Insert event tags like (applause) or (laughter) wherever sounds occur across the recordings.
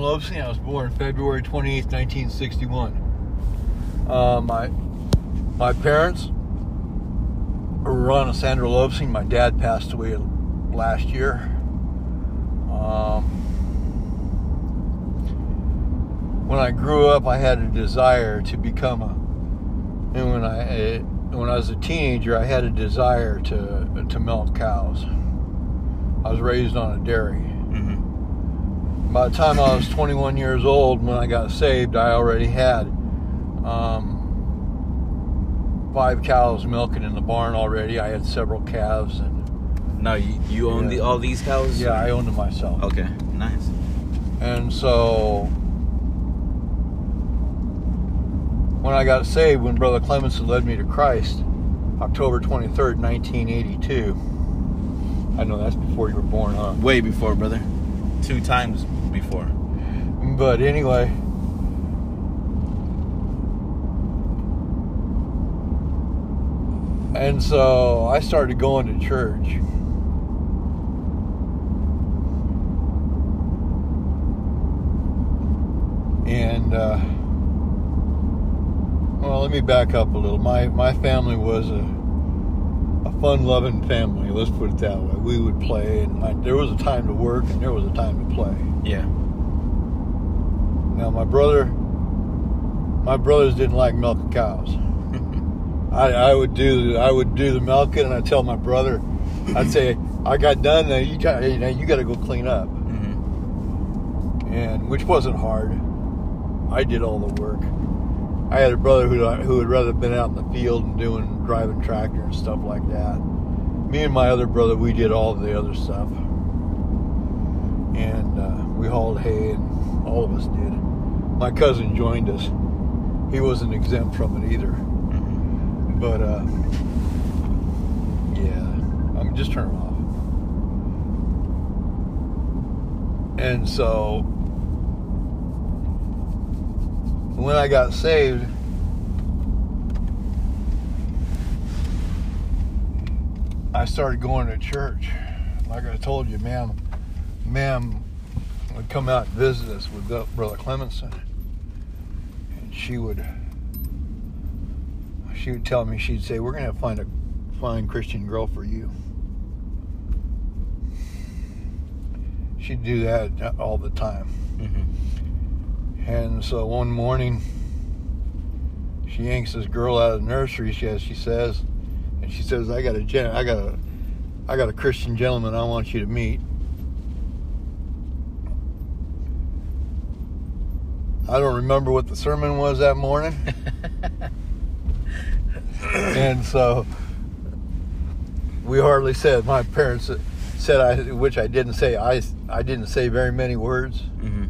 Lobsien. I was born February 28, 1961. Uh, my my parents Ron and Sandra. My dad passed away last year. Um, when I grew up, I had a desire to become a. And when I eh, when I was a teenager, I had a desire to to milk cows. I was raised on a dairy. Mm-hmm. By the time I was 21 years old, when I got saved, I already had um, five cows milking in the barn already. I had several calves, and Now you, you own Yeah. the, all these cows? yeah, I owned them myself. Okay, nice. And so, when I got saved, when Brother Clemenson led me to Christ, October 23rd, 1982. I know that's before you were born, huh? Way before, brother. Two times before. But anyway, and so I started going to church. And uh, well, let me back up a little. My my family was a a fun-loving family. Let's put it that way. We would play, and I, there was a time to work, and there was a time to play. Yeah. Now my brother, my brothers didn't like milking cows. I, I would do I would do the milking, and I tell my brother, I'd say, I got done. Now you got you, know, you got to go clean up, Mm-hmm. and which wasn't hard. I did all the work. I had a brother who who would rather been out in the field and doing driving tractor and stuff like that. Me and my other brother, we did all the other stuff, and uh, we hauled hay, and all of us did. My cousin joined us. He wasn't exempt from it either. But uh, yeah, I'm just turn it off. And so when I got saved, I started going to church. Like I told you, ma'am, ma'am would come out and visit us with Brother Clemenson, and she would she would tell me she'd say we're gonna find a fine christian girl for you. She'd do that all the time. Mm-hmm. and so one morning she yanks this girl out of the nursery she as she says and she says i got a gen- i got a i got a christian gentleman i want you to meet. I don't remember what the sermon was that morning (laughs) (clears throat) and so we hardly said my parents said I which I didn't say I I didn't say very many words Mm-hmm.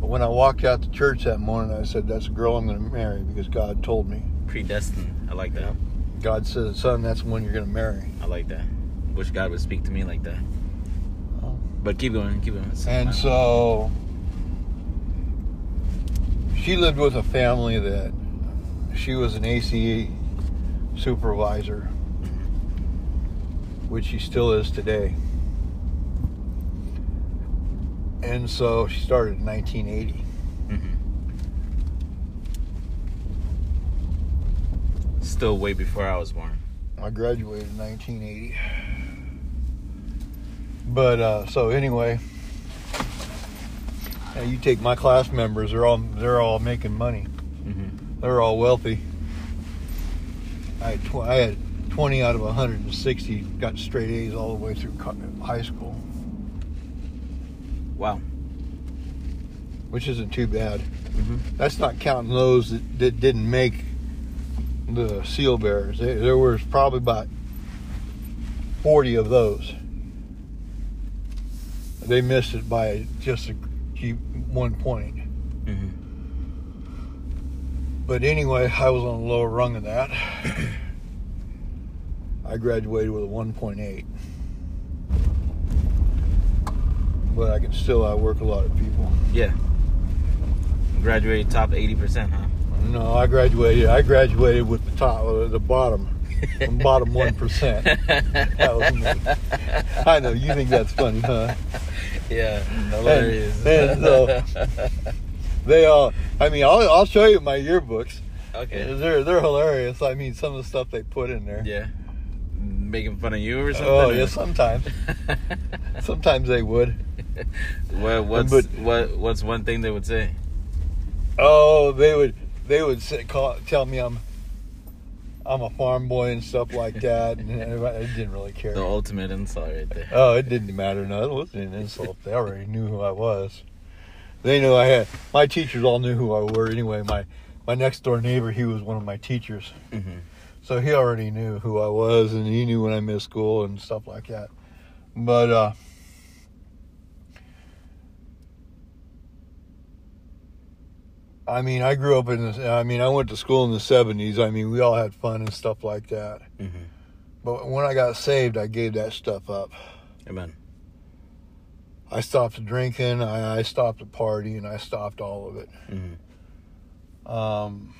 but when I walked out to church that morning I said that's a girl I'm going to marry because God told me Predestined. I like that. God said son that's the one you're going to marry I like that. Wish God would speak to me like that. Oh. But keep going, keep going. It's and fine. so she lived with a family that she was an ACE supervisor which she still is today. And so she started in 1980. Mhm. Still way before I was born. I graduated in 1980. But uh, so anyway, you take my class members; they're all they're all making money. Mm-hmm. They're all wealthy. I had, tw- I had 20 out of 160 got straight A's all the way through high school, Wow. which isn't too bad. Mm-hmm. That's not counting those that, that didn't make the seal bearers. There, there was probably about 40 of those. They missed it by just a one point. Mm-hmm. But anyway, I was on the lower rung of that. I graduated with a 1.8. But I can still outwork a lot of people. Yeah. Graduated top 80%, huh? No, I graduated. I graduated with the top, uh, the bottom, the bottom one percent. That was me. I know you think that's funny, huh? Yeah, hilarious. and so- (laughs) They all. I mean, I'll, I'll show you my yearbooks. okay. They're they're hilarious. I mean, some of the stuff they put in there. Yeah. Making fun of you or oh, something? Oh or- yeah, sometimes. (laughs) Sometimes they would. what, what's, But- what, what's one thing they would say? Oh, they would they would say, call, tell me I'm I'm a farm boy and stuff like that, and I didn't really care. The ultimate insult right there. Oh, it didn't matter. No, it wasn't an insult. They already knew who I was. They knew I had. My teachers all knew who I were anyway. My my next door neighbor, he was one of my teachers, hmm so he already knew who I was, and he knew when I missed school and stuff like that. But uh, I mean, I grew up in. The, I mean, I went to school in the '70s. I mean, we all had fun and stuff like that. hmm But when I got saved, I gave that stuff up. Amen. I stopped drinking, I, I stopped the party, and I stopped all of it. hmm Um,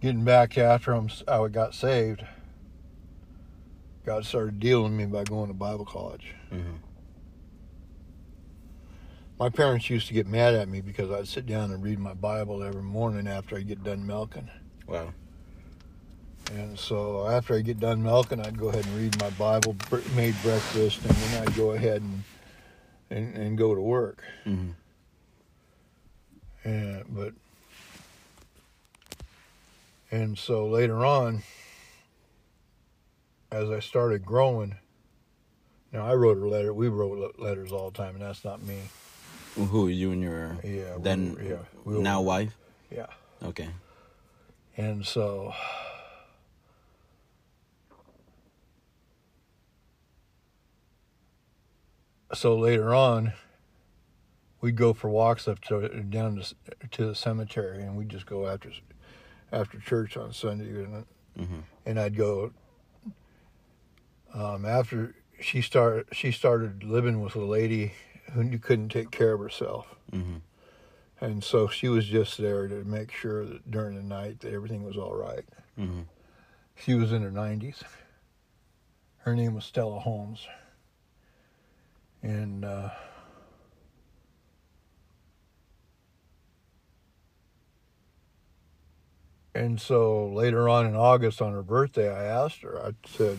getting back after I'm, I got saved, God started dealing with me by going to Bible college. hmm My parents used to get mad at me because I'd sit down and read my Bible every morning after I get done milking. Wow. And so after I get done milking, I'd go ahead and read my Bible, made breakfast, and then I'd go ahead and and, and go to work. hmm And but and so later on, as I started growing, now I wrote a letter. We wrote letters all the time, and that's not me. Who, you and your Yeah. then yeah. we were- now wife? Yeah. Okay. And so so later on we'd go for walks up to down to, to the cemetery and we'd just go after after church on Sunday and, hmm and I'd go um, after she started she started living with a lady who couldn't take care of herself. Hmm and so she was just there to make sure that during the night that everything was all right. Hmm She was in her 90s. Her name was Stella Holmes. And uh, and so later on in August on her birthday, I asked her, I said,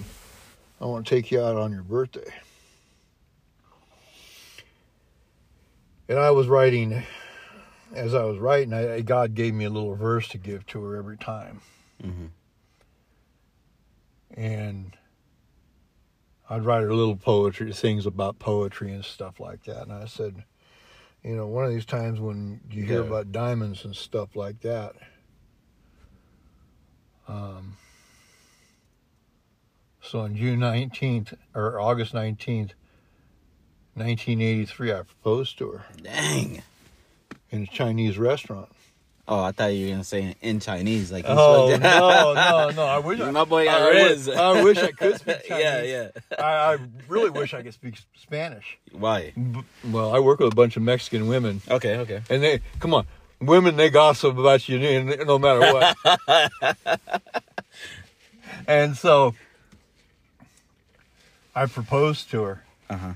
I want to take you out on your birthday. And I was writing, as I was writing, I, God gave me a little verse to give to her every time hmm and I'd write her little poetry, things about poetry and stuff like that. And I said, you know, one of these times when you hear Yeah. about diamonds and stuff like that, um, so on June 19th or August 19th, 1983, I proposed to her Dang. in a Chinese restaurant. Oh, I thought you were gonna say in Chinese, like Oh no, no, no! I wish I, (laughs) My boy I, riz. wish, I wish I could speak (laughs) Chinese. yeah, yeah. I, I really wish I could speak Spanish. Why? B- Well, I work with a bunch of Mexican women, Okay, okay. and they come on, women they gossip about you no matter what. (laughs) and so, I proposed to her, Uh huh.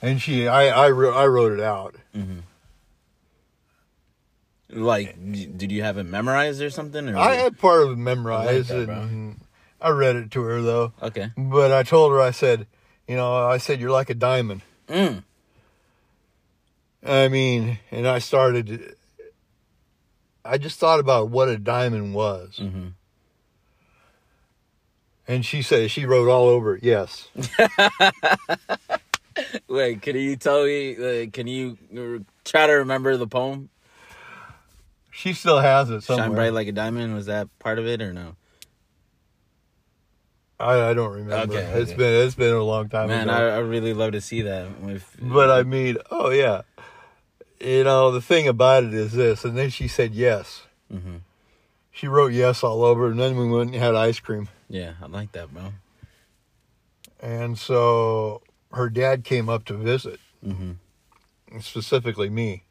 and she, I, I, wrote, I wrote it out. Mm-hmm. Like, did you have it memorized or something? Or I had part of it memorized, that, and I read it to her though. okay. But I told her, I said, you know, I said you're like a diamond. Mm. I mean, and I started. I just thought about what a diamond was. hmm And she said she wrote all over it. Yes. (laughs) Wait, can you tell me? Uh, can you try to remember the poem? She still has it somewhere. Shine bright like a diamond. Was that part of it or no? I, I don't remember. Okay, It's okay. been it's been a long time Man, ago. I, I really love to see that. If, but I mean, oh yeah. You know, the thing about it is this, and then she said yes. Mhm. she wrote yes all over, and then we went and had ice cream. Yeah, I like that, bro. And so her dad came up to visit, Mm-hmm. specifically me.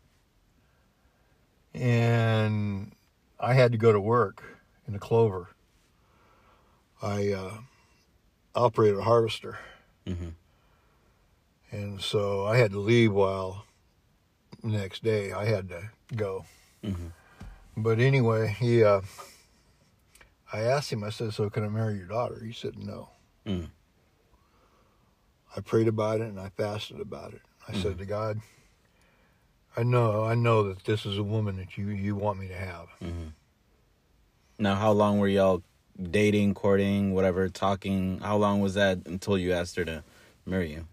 And I had to go to work in the clover. I uh, operated a harvester. Mm-hmm. And so I had to leave while the next day I had to go. Mhm. But anyway, he, uh, I asked him, I said, so can I marry your daughter? He said, no. Mm. I prayed about it and I fasted about it. I said to God, I know, I know that this is a woman that you, you want me to have. Mm-hmm. Now, how long were y'all dating, courting, whatever, talking? How long was that until you asked her to marry you?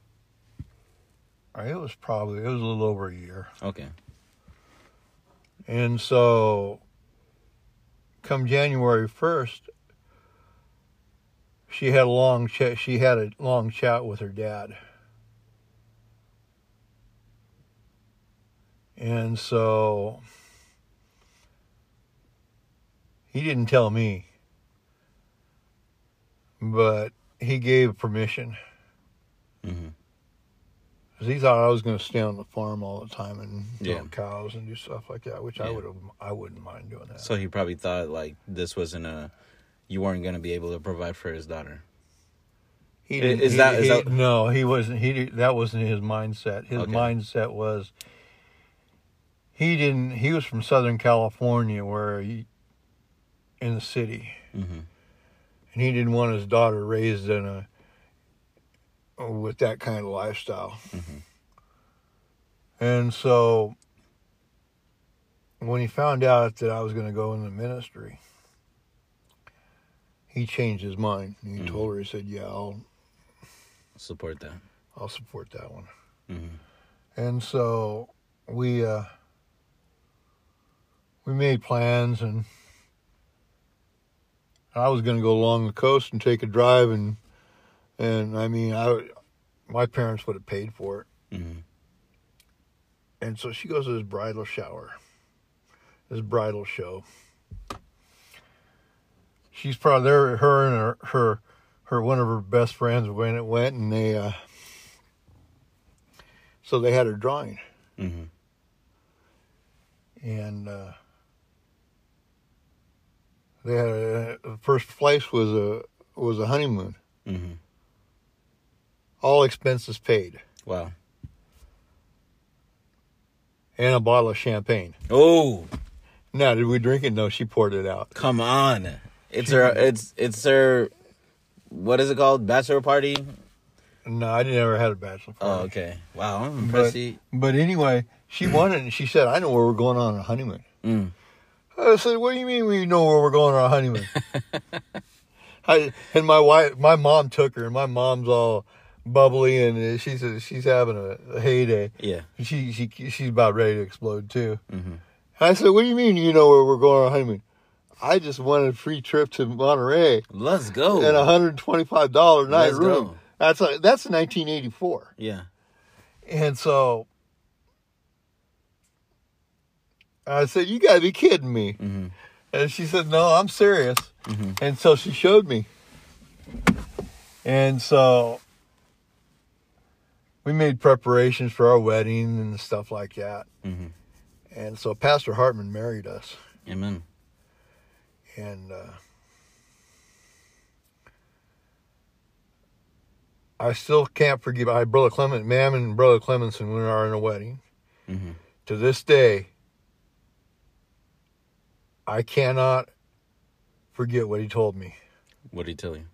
It was probably, it was a little over a year. Okay. And so, come January first, she had a long chat. She had a long chat with her dad, and so he didn't tell me, but he gave permission Mm-hmm. because he thought I was going to stay on the farm all the time and Yeah. milk cows and do stuff like that, which I would I wouldn't mind doing that. So he probably thought like this wasn't a, you weren't gonna be able to provide for his daughter. He didn't- is he- that- is he- that- no? He wasn't. He that wasn't his mindset. His Okay. mindset was he didn't. He was from Southern California, where he in the city, Mm-hmm. and he didn't want his daughter raised in a with that kind of lifestyle. Mhm. And so when he found out that I was going to go in the ministry, he changed his mind. He Mhm. told her, he said, "Yeah, I'll Support that. I'll support that one." Mm-hmm. And so we uh, we made plans, and I was going to go along the coast and take a drive, and and I mean, I my parents would have paid for it. Mm-hmm. And so she goes to this bridal shower, this bridal show. She's probably there. Her and her her, her one of her best friends went it went, and they uh, so they had her drawing. Mm-hmm. and uh, they had a, the first place was a was a honeymoon, Mm-hmm. all expenses paid, Wow. and a bottle of champagne. Oh, Now, did we drink it? No, she poured it out. come on! It's her. It's it's her. What is it called? Bachelor party. No, I never had a bachelor Oh, party. okay. Wow, I'm But, impressed. He- but anyway, she wanted, and she said, "I know where we're going on a honeymoon." Mm. I said, "What do you mean we know where we're going on our honeymoon?" (laughs) I, and my wife, my mom took her, and my mom's all bubbly, and she's she's having a, a heyday. Yeah. She she she's about ready to explode too. Mm-hmm. I said, "What do you mean you know where we're going on a honeymoon?" I just wanted a free trip to Monterey Let's go. and a hundred twenty five dollar night Let's room. go. That's a, that's nineteen eighty four, Yeah. and so I said, "You got to be kidding me!" Mm-hmm. And she said, "No, I'm serious." Mhm. And so she showed me, and so we made preparations for our wedding and stuff like that. Mm-hmm. And so Pastor Hartman married us, Amen. and uh, I still can't forgive. I brother Clement, Mam, and brother Clemenson we are in a wedding. Mm-hmm. To this day, I cannot forget what he told me. What did he tell you?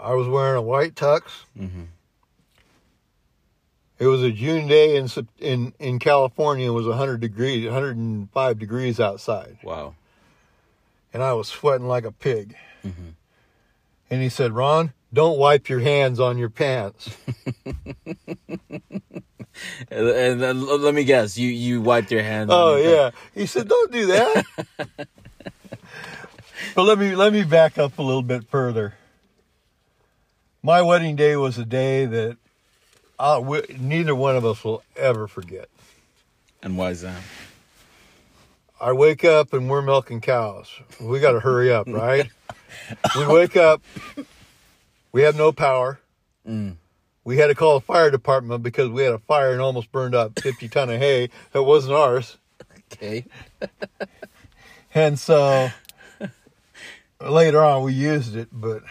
I was wearing a white tux. Mm-hmm. It was a June day in in in California. It was 100 degrees, 105 degrees outside, Wow. and I was sweating like a pig. Mm-hmm. And he said, "Ron, don't wipe your hands on your pants." (laughs) And, and let me guess, you you wiped your hands. on oh your- yeah, he said, "Don't do that." (laughs) but let me let me back up a little bit further. My wedding day was a day that i we, neither one of us will ever forget. And why is that? I wake up and we're milking cows. We got to hurry up, right? (laughs) we wake up. We have no power. Mm. We had to call the fire department because we had a fire and almost burned up 50 ton of hay that wasn't ours. Okay. (laughs) And so later on we used it, but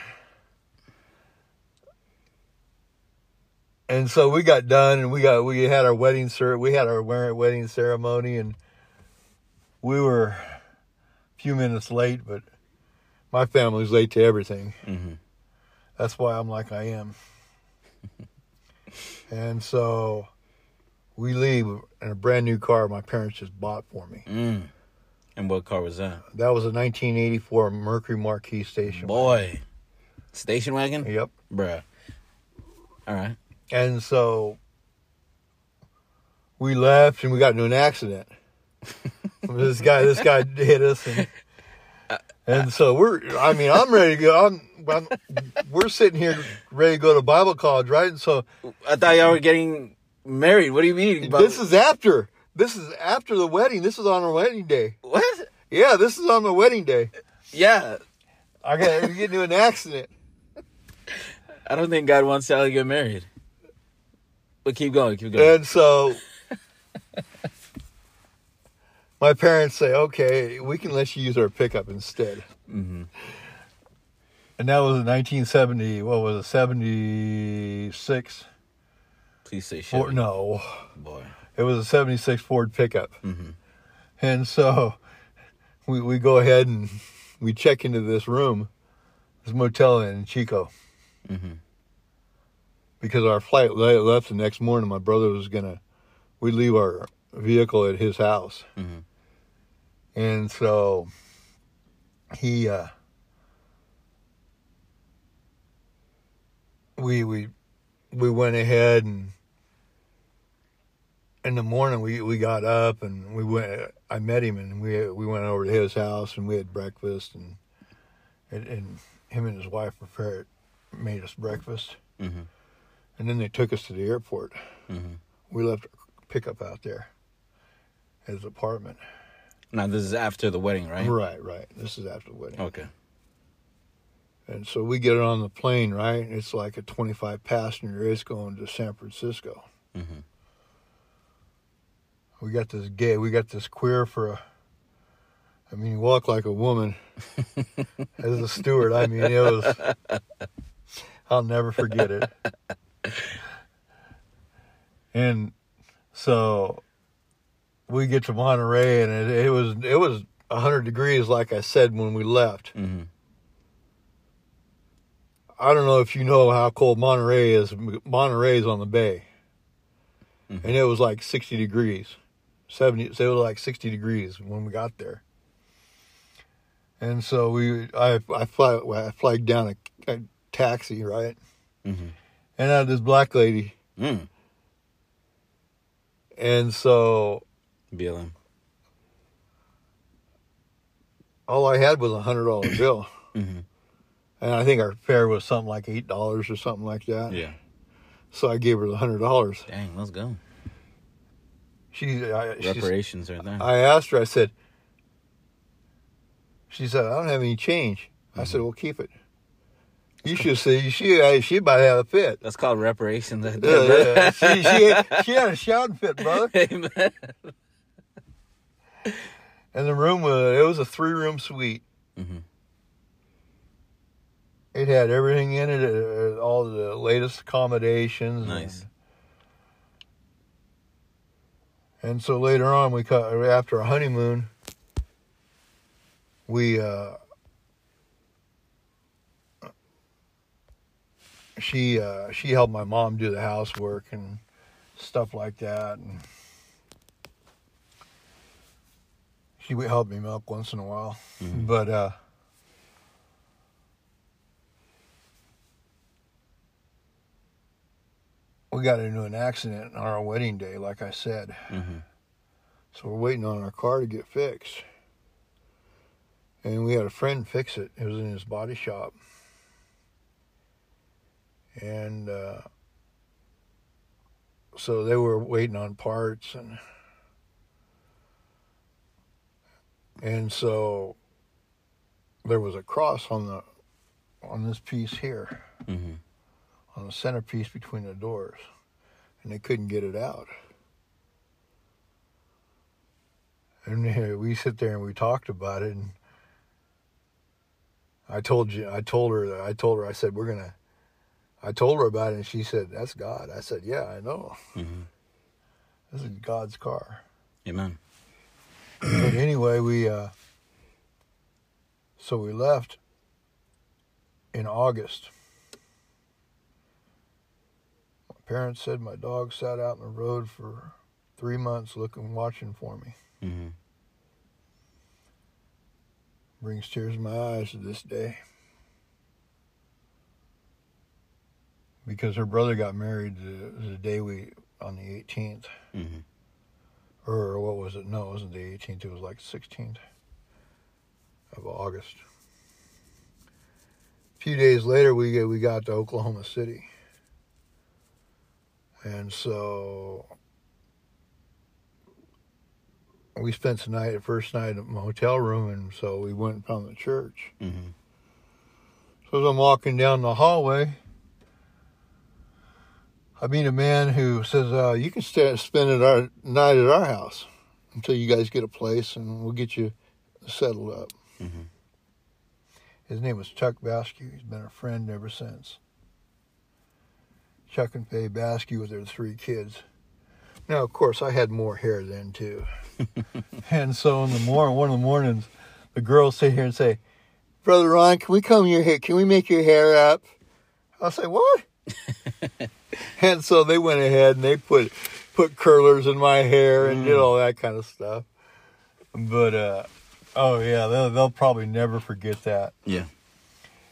and so we got done and we got we had our wedding cer we had our wedding ceremony and we were a few minutes late, but my family's late to everything. hmm That's why I'm like I am. (laughs) and so we leave in a brand new car my parents just bought for me. Mm. And what car was that? That was a 1984 Mercury Marquis station. Boy. Station wagon? Yep. Bruh. All right. And so we left and we got into an accident. (laughs) this guy, this guy hit us, and and so we're. I mean, I'm ready to go. I'm, I'm. We're sitting here ready to go to Bible college, right? And so I thought y'all were getting married. What do you mean? this is after. This is after the wedding. This is on our wedding day. what? Yeah, this is on my wedding day. Yeah. I got to get into an accident. I don't think God wants Sally to get married. But keep going, keep going. And so my parents say, okay, we can let you use our pickup instead. hmm And that was in 1970, what was it, 76? Please say shit. Ford, no, Boy. it was a 76 Ford pickup. hmm And so we, we go ahead and we check into this room, this motel in Chico, hmm because our flight left the next morning. My brother was going to, we leave our vehicle at his house. hmm And so he uh we we we went ahead and in the morning we we got up and we went I met him and we we went over to his house and we had breakfast and and, and him and his wife prepared made us breakfast hmm and then they took us to the airport. hmm We left pickup out there at his apartment. Now this is after the wedding, right? Right, right. This is after the wedding. Okay. And so we get on the plane, right? It's like a 25 passenger. It's going to San Francisco. hmm We got this gay, we got this queer for a, I mean, he walked like a woman (laughs) as a steward. I mean, it was, I'll never forget it. (laughs) And so we get to Monterey and it, it was, it was 100 degrees, like I said, when we left. hmm I don't know if you know how cold Monterey is. Monterey is on the bay, Mhm. and it was like sixty degrees, seventy. So it was like sixty degrees when we got there. And so we, I, I fly, I flagged down a, a taxi, right? hmm And I had this black lady, Mm. and so BLM. all I had was a hundred dollar (coughs) bill, hmm and I think our fare was something like eight dollars or something like that. Yeah. So I gave her the hundred dollars. Dang, let's go. She, I, Reparations right there. I asked her, I said, she said, I don't have any change. I said, well, keep it. You should see, she, she to have a fit. That's called reparations there, yeah. She, she, she had a shouting fit, brother. (laughs) Amen. (laughs) And the room was, it was a three room suite. hmm It had everything in it, uh, all the latest accommodations. Nice. And, and so later on, we cut, after a honeymoon, we, uh, she, uh, she helped my mom do the housework and stuff like that. And she would help me milk once in a while. Mhm. But, uh, we got into an accident on our wedding day, like I said. hmm So we're waiting on our car to get fixed. And we had a friend fix it. It was in his body shop. And uh, so they were waiting on parts and And so there was a cross on the on this piece here, Mm-hmm. on the centerpiece between the doors, and they couldn't get it out. And (laughs) we sit there and we talked about it, and I told you, I told her that I told her I said we're gonna. I told her about it, and she said that's God. I said, yeah, I know. Mm-hmm. This is God's car. Amen. But anyway, we uh, so we left in August. My parents said my dog sat out in the road for three months looking, watching for me. Mm-hmm. Brings tears to my eyes to this day. Because her brother got married the, the day we on the 18th, Mm-hmm. Or what was it? No, it wasn't the 18th. It was like 16th of August. A few days later, we get, we got to Oklahoma City, and so we spent the night, the first night in a hotel room, and so we went from the church. Mm-hmm. So as I'm walking down the hallway, I meet a man who says, uh, "You can stay, spend it our night at our house until you guys get a place, and we'll get you settled up." Mhm. His name was Chuck Basque. He's been a friend ever since. Chuck and Faye Basque with their three kids. Now, of course, I had more hair then too, (laughs) and so in the morning, one of the mornings, the girls sit here and say, Brother Ron, can we comb your hair? Can we make your hair up? I'll say, what? (laughs) and so they went ahead and they put put curlers in my hair and did Mm. all that kind of stuff. But uh, oh yeah, they'll they'll probably never forget that. Yeah.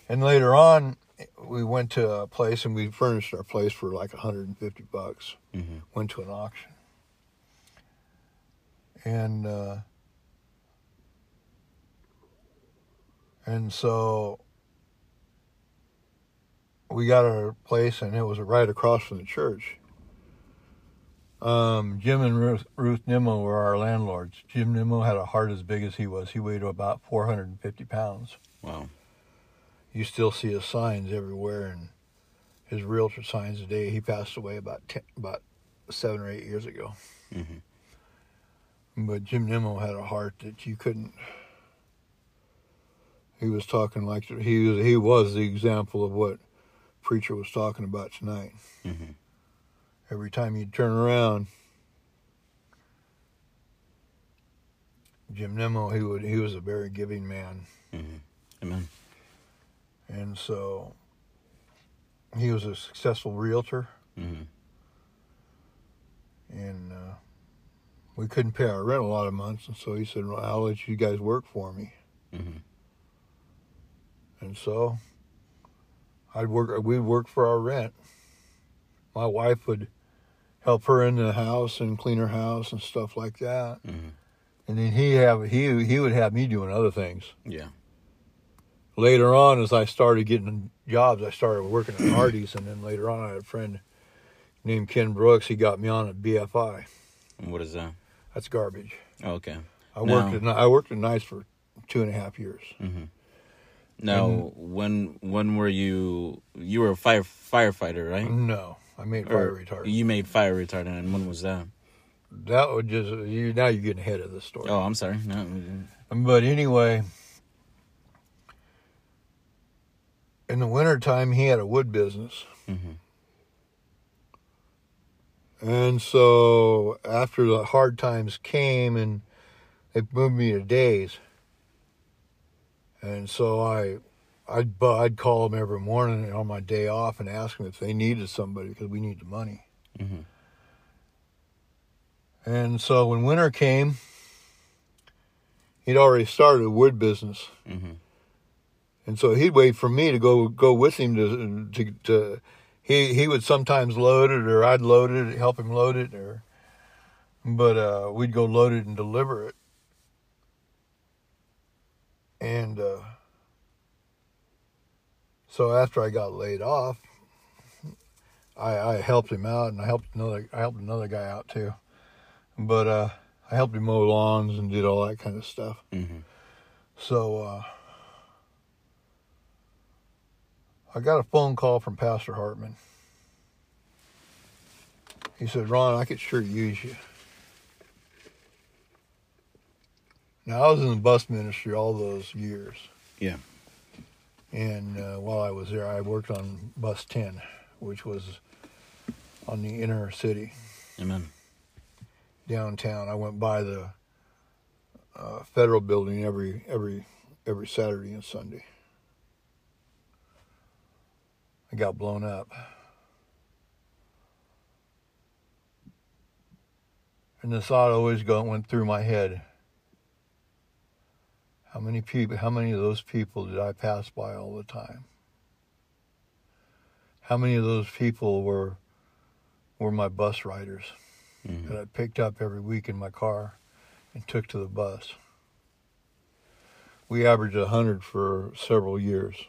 And later on, we went to a place and we furnished our place for like 150 bucks. Mm-hmm. Went to an auction, and uh, and so we got our place, and it was right across from the church. Um, Jim and Ruth, Ruth Nimmo were our landlords. Jim Nimmo had a heart as big as he was. He weighed about 450 pounds. Wow. You still see his signs everywhere, and his realtor signs today. He passed away about ten, about seven or eight years ago. Mm-hmm. But Jim Nimmo had a heart that you couldn't. He was talking like he was. He was the example of what preacher was talking about tonight. Mm-hmm. Every time you turn around, Jim Nimmo, he would. He was a very giving man. Mm-hmm. Amen. And so he was a successful realtor, Mm-hmm. and uh, we couldn't pay our rent a lot of months. And so he said, well, I'll let you guys work for me. Mm-hmm. And so I'd work, we'd work for our rent. My wife would help her in the house and clean her house and stuff like that. Mm-hmm. And then he have he he would have me doing other things. Yeah. Later on, as I started getting jobs, I started working at Hardee's, and then later on, I had a friend named Ken Brooks. He got me on at BFI. And what is that? That's garbage. Oh, okay. I worked at I worked at nights for two and a half years. Mm-hmm. Now, when when were you? You were a fire firefighter, right? No, I made fire retardant. You made fire retardant, and when was that? That would just you now you're getting ahead of the story. Oh, I'm sorry. No. But anyway, in the wintertime, he had a wood business. Mm-hmm. And so after the hard times came and they moved me to days. And so I, I'd, I'd call them every morning on my day off and ask them if they needed somebody because we need the money. Mm-hmm. And so when winter came, he'd already started a wood business. Mm-hmm. And so he'd wait for me to go go with him to to, to he he would sometimes load it or I'd load it, help him load it or but uh we'd go load it and deliver it. And uh so after I got laid off, I I helped him out and I helped another I helped another guy out too. But uh I helped him mow lawns and did all that kind of stuff. Mm-hmm. So uh, I got a phone call from Pastor Hartman. He said, Ron, I could sure use you. Now, I was in the bus ministry all those years. Yeah. And uh, while I was there, I worked on Bus 10, which was on the inner city Amen. downtown. I went by the uh, federal building every every every Saturday and Sunday. I got blown up. And the thought always go, went through my head. How many people how many of those people did I pass by all the time? How many of those people were were my bus riders? Mhm. that I picked up every week in my car and took to the bus. We averaged a hundred for several years.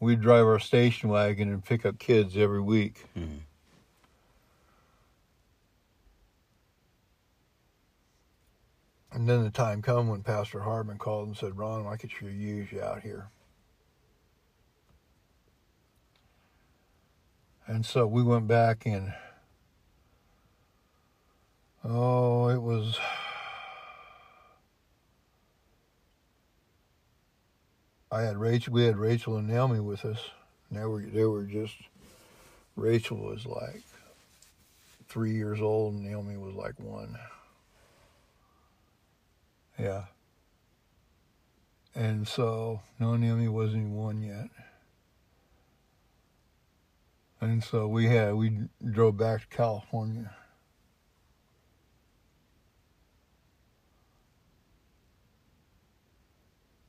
We'd drive our station wagon and pick up kids every week. Mhm. And then the time come when Pastor Hartman called and said, Ron, I could sure use you out here. And so we went back and oh, it was I had Rachel we had Rachel and Naomi with us. They were they were just Rachel was like three years old and Naomi was like one. Yeah. And so no Naomi wasn't even one yet. And so we had we drove back to California.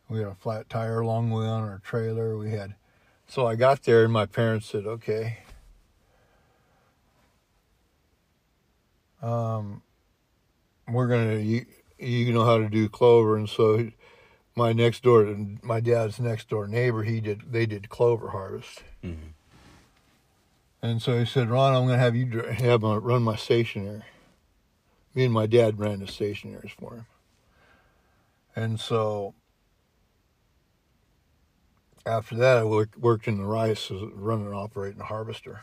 We had a flat tire long way on our trailer. We had so I got there and my parents said, "Okay, um, we're gonna you, you know how to do clover." And so my next door, my dad's next door neighbor, he did they did clover harvest. Mhm. And so he said, Ron, I'm going to have you have my, run my stationery. Me and my dad ran the stationaries for him. And so after that, I worked, worked in the rice, as running and operating a harvester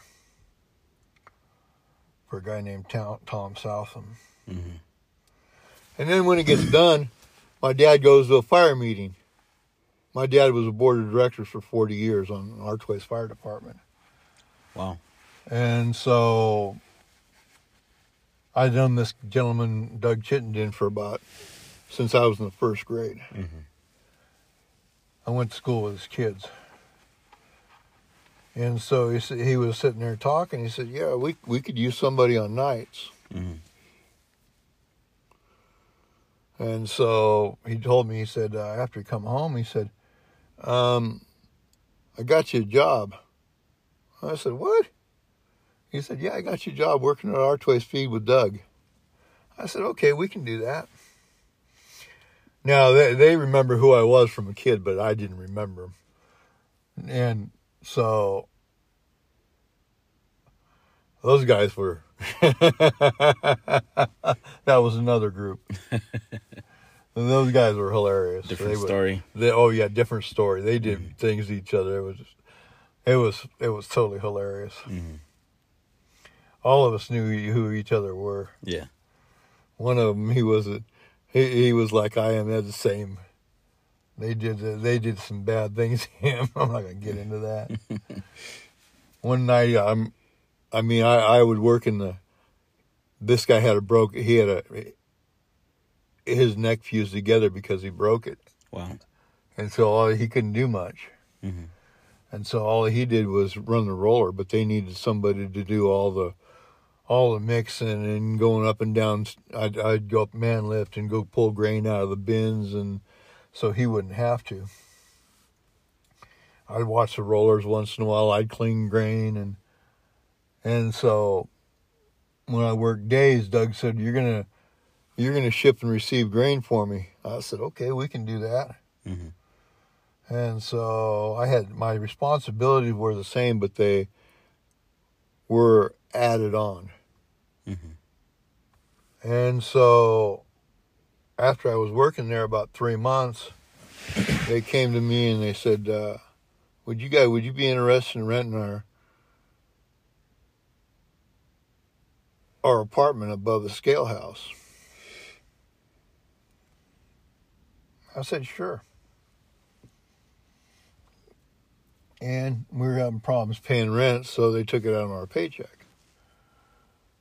for a guy named Tom, Tom Southam. Mhm. And then when it gets (clears throat) done, my dad goes to a fire meeting. My dad was a board of directors for 40 years on Archways Fire Department. Wow. And so I done this gentleman Doug Chittenden for about since I was in the first grade. Mhm. I went to school with his kids. And so he he was sitting there talking. He said, "Yeah, we we could use somebody on nights." Mhm. And so he told me, he said, uh, after he come home, he said, um, I got you a job. I said, what? He said, yeah, I got you a job working at Archways Feed with Doug. I said, okay, we can do that. Now, they, they remember who I was from a kid, but I didn't remember him. And so those guys were, (laughs) that was another group. (laughs) Those guys were hilarious. Different They were- story. they, oh yeah, different story. They did things to each other. It was, it was, it was totally hilarious. Mhm. All of us knew who each other were. Yeah. One of them, he was a, he, he was like I am. They're the same. They did, they did some bad things to him. (laughs) I'm not gonna get into that. One night, I'm, I mean, I, I would work in the. This guy had a broke. He had a. His neck fused together because he broke it. Wow. and so all, he couldn't do much. Mm-hmm. And so all he did was run the roller, but they needed somebody to do all the all the mixing and going up and down. I'd, I'd go up man lift and go pull grain out of the bins, and so he wouldn't have to. I'd watch the rollers once in a while. I'd clean grain, and and so when I worked days, Doug said, "You're gonna you're gonna ship and receive grain for me." I said, "Okay, we can do that." Mhm. And so I had my responsibilities were the same, but they were added on. Mhm. And so after I was working there about three months, they came to me and they said, uh, would you guys, would you be interested in renting our, our apartment above the scale house? I said, sure. And we were having problems paying rent, so they took it out of our paycheck.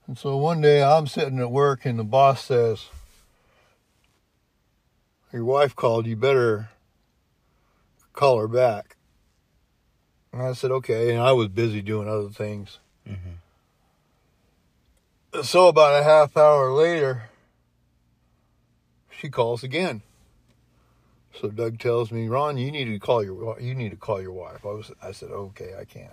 And so one day I'm sitting at work and the boss says, Your wife called, you better call her back. And I said, Okay. And I was busy doing other things. Mhm. So about a half hour later, she calls again. So Doug tells me, Ron, you need to call your you need to call your wife. I was I said, okay, I can.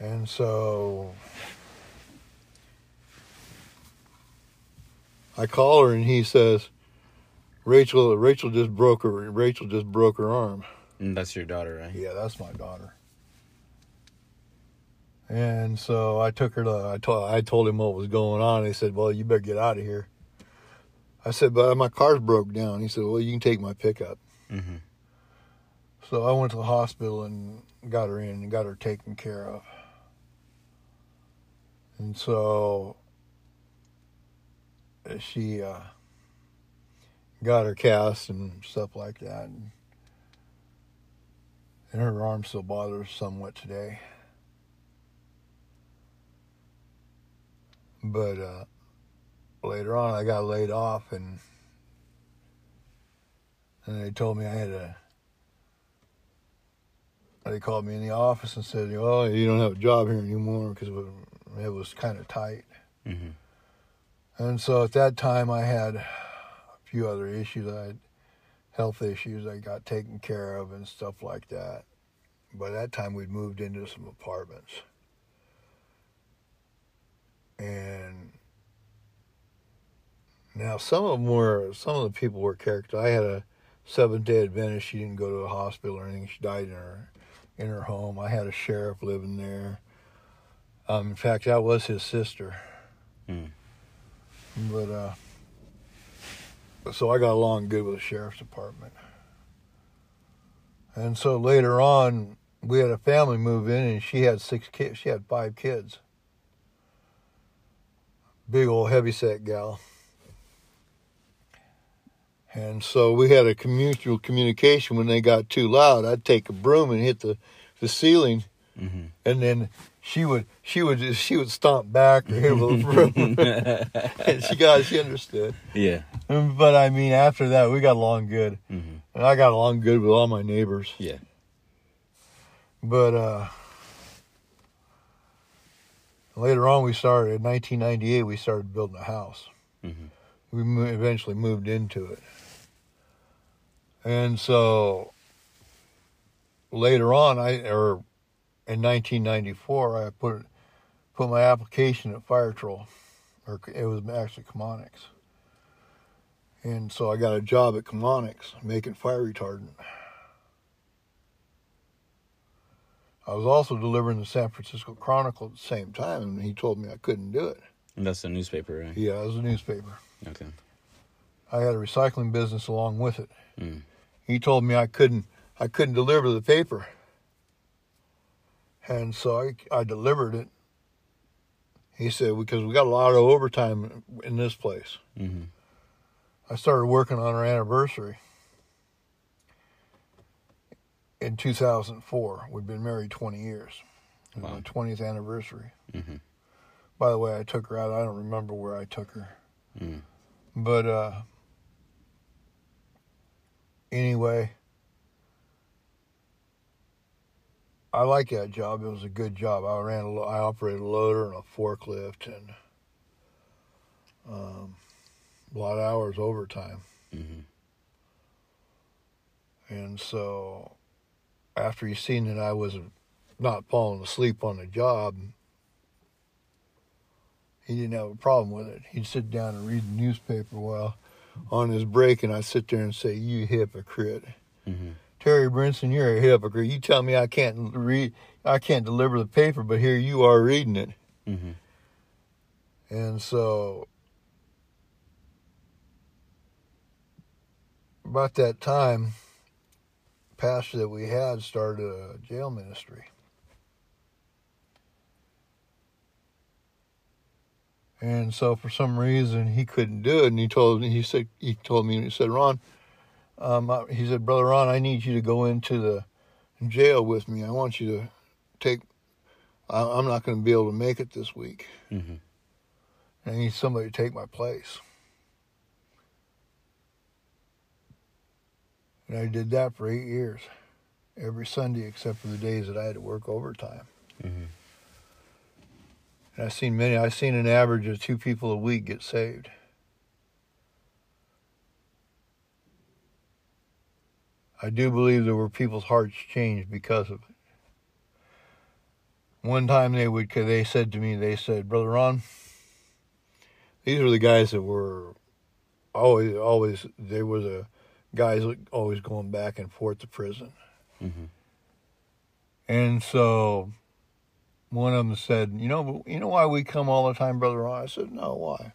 And so I call her and he says, Rachel Rachel just broke her Rachel just broke her arm. And that's your daughter, right? Yeah, that's my daughter. And so I took her to I told I told him what was going on. He said, "Well, you better get out of here." I said, "But my car's broke down." He said, "Well, you can take my pickup." Mm-hmm. So I went to the hospital and got her in and got her taken care of. And so she uh, got her cast and stuff like that. And, and her arm still bothers somewhat today. But uh, later on, I got laid off, and and they told me I had to. They called me in the office and said, "Oh, you don't have a job here anymore because it was, it was kind of tight." Mm-hmm. And so at that time, I had a few other issues. I had health issues I got taken care of and stuff like that. By that time, we'd moved into some apartments. And now some of them were, some of the people were character. I had a Seventh Day Adventist. She didn't go to a hospital or anything. She died in her in her home. I had a sheriff living there. Um, in fact, that was his sister. Mm. But uh, so I got along good with the sheriff's department. And so later on, we had a family move in, and she had six kids. She had five kids. Big old heavyset gal. And so we had a mutual communication. When they got too loud, I'd take a broom and hit the, the ceiling, Mm-hmm. and then she would she would just, she would stomp back or hit with a broom. (laughs) and she got she understood. yeah. But I mean, after that, we got along good, Mm-hmm. and I got along good with all my neighbors. Yeah. But uh, later on, we started in 1998. We started building a house. Mhm. We mo- eventually moved into it, and so later on, I or in 1994, I put put my application at Fire-Trol, or it was actually Chemonics. And so I got a job at Chemonics making fire retardant. I was also delivering the San Francisco Chronicle at the same time, and he told me I couldn't do it. And that's the newspaper, right? Yeah, it was a newspaper. Okay. I had a recycling business along with it. Mm. He told me I couldn't I couldn't deliver the paper. And so I, I delivered it. He said, because we got a lot of overtime in this place. Mm-hmm. I started working on our anniversary in 2004. We'd been married 20 years. It Wow. my 20th anniversary. Mhm. By the way, I took her out. I don't remember where I took her. Mm. But uh, anyway, I like that job. It was a good job. I ran, a, lo- I operated a loader and a forklift, and um, a lot of hours overtime. Mm-hmm. And so, after he seen that I was not falling asleep on the job, he didn't have a problem with it. He'd sit down and read the newspaper while on his break, and I'd sit there and say, "You hypocrite! Mm-hmm. Terry Brinson, you're a hypocrite. You tell me I can't read, I can't deliver the paper, but here you are reading it. Mhm. And so, about that time, pastor that we had started a jail ministry. And so, for some reason, he couldn't do it. And he told me, he said, he told me, he said, Ron, um, I- he said, brother Ron, I need you to go into the jail with me. I want you to take. I, I'm not going to be able to make it this week. Mhm. I need somebody to take my place. And I did that for eight years, every Sunday except for the days that I had to work overtime. Mhm. And I've seen many. I've seen an average of two people a week get saved. I do believe there were people's hearts changed because of it. One time they would, they said to me, they said, "Brother Ron, these were the guys that were always, always. They were the guys always going back and forth to prison." Mhm. And so one of them said, "You know, you know why we come all the time, brother Ron?" I said, "No, why?"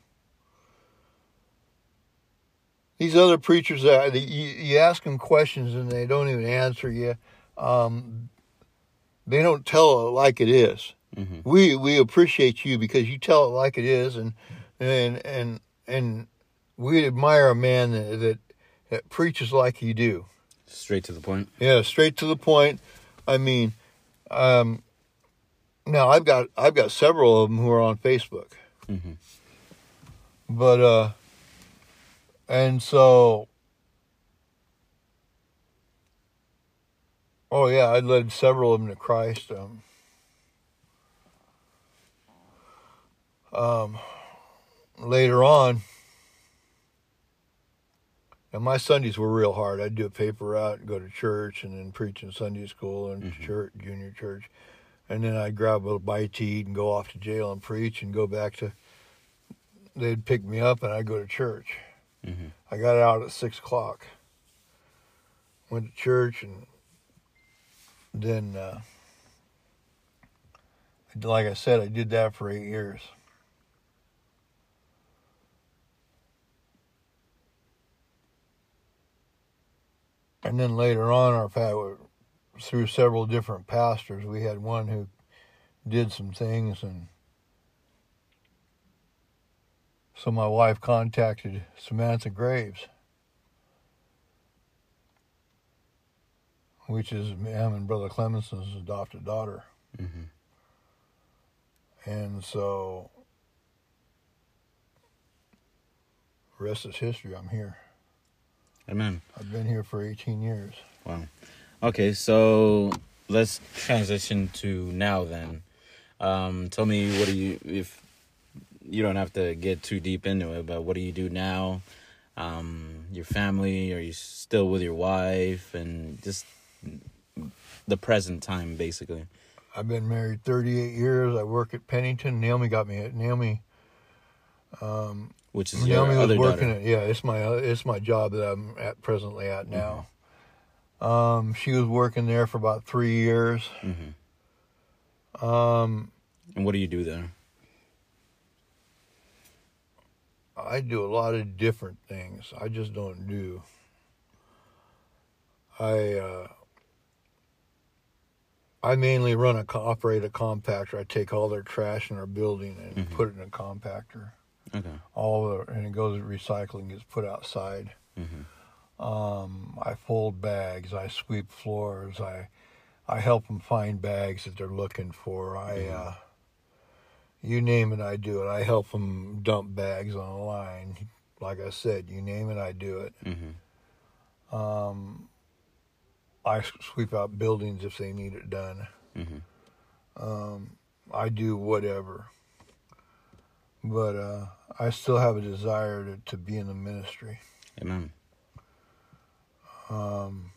These other preachers that you, you ask them questions and they don't even answer you. Um, they don't tell it like it is. Mhm. We we appreciate you because you tell it like it is, and and and and we admire a man that, that, that preaches like you do. Straight to the point. Yeah, straight to the point. I mean, um, now I've got I've got several of them who are on Facebook, Mhm. but uh, and so, oh yeah, I led several of them to Christ. Um, um, later on, and my Sundays were real hard. I'd do a paper route, go to church, and then preach in Sunday school and Mhm. church, junior church, and then I'd grab a bite to eat and go off to jail and preach and go back to. They'd pick me up and I'd go to church. Mhm. I got out at six o'clock. Went to church and then, uh, like I said, I did that for eight years. And then later on, our pa- through several different pastors, we had one who did some things, and so my wife contacted Samantha Graves, which is Em and Brother Clemenson's adopted daughter. Mhm. And so, rest is history. I'm here. Amen. I've been here for 18 years. Wow. Okay, so let's transition to now then. Um, tell me what do you if you don't have to get too deep into it, but what do you do now? Um, your family, are you still with your wife and just the present time basically. I've been married 38 years. I work at Pennington. Naomi got me at Naomi. Um, Which is your Naomi was other working daughter. at yeah. It's my it's my job that I'm at presently at now. Um, she was working there for about three years. hmm Um, And what do you do there? I do a lot of different things. I just don't do. I uh, I mainly run a operate a compactor. I take all their trash in our building and Mhm. put it in a compactor. Okay. All the and it goes recycling. Gets put outside. hmm Um, I fold bags. I sweep floors. I I help them find bags that they're looking for. I Mhm. uh, you name it, I do it. I help them dump bags on a line. Like I said, you name it, I do it. hmm Um, I sweep out buildings if they need it done. hmm Um, I do whatever. But uh, I still have a desire to, to be in the ministry. Amen. Um,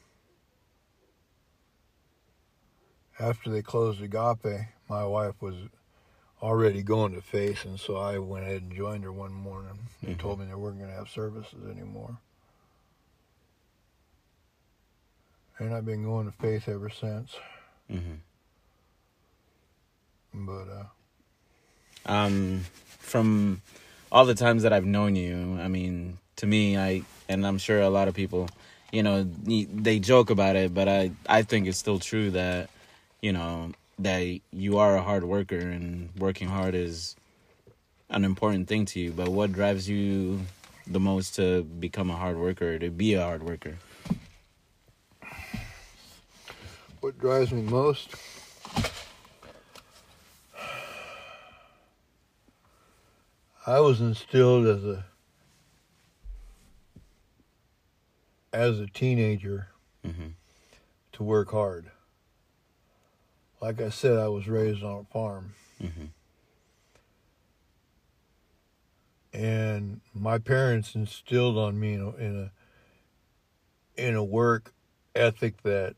after they closed Agape, my wife was already going to Faith, and so I went ahead and joined her one morning. They Mhm. told me they weren't going to have services anymore. and I've been going to faith ever since. hmm But uh, Um, from all the times that I've known you, I mean, to me, I and I'm sure a lot of people, you know, they joke about it, but I I think it's still true that, you know, that you are a hard worker and working hard is an important thing to you. But what drives you the most to become a hard worker, to be a hard worker? what drives me most? I was instilled as a as a teenager hmm to work hard. Like I said, I was raised on a farm. hmm and my parents instilled on me in a, in a in a work ethic that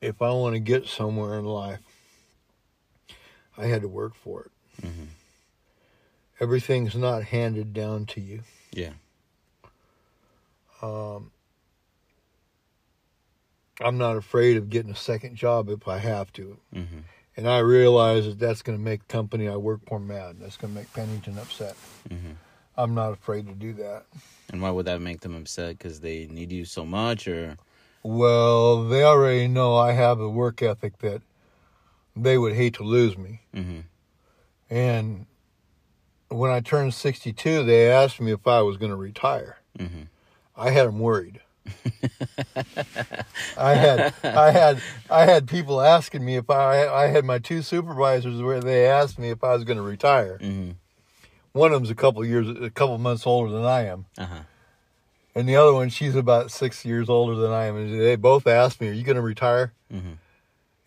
if I want to get somewhere in life, I had to work for it. hmm Everything's not handed down to you. Yeah. Um, I'm not afraid of getting a second job if I have to. hmm And I realize that that's going to make the company I work for mad. That's going to make Pennington upset. hmm I'm not afraid to do that. And why would that make them upset? Because they need you so much, or Well, they already know I have a work ethic that they would hate to lose me. hmm And when I turned 62, they asked me if I was going to retire. hmm I had them worried. (laughs) I had I had I had people asking me if I I had my two supervisors where they asked me if I was going to retire. hmm One of them's a couple years a couple months older than I am. Uh huh. And the other one she's about 6 years older than I am and they both asked me, "Are you going to retire?" hmm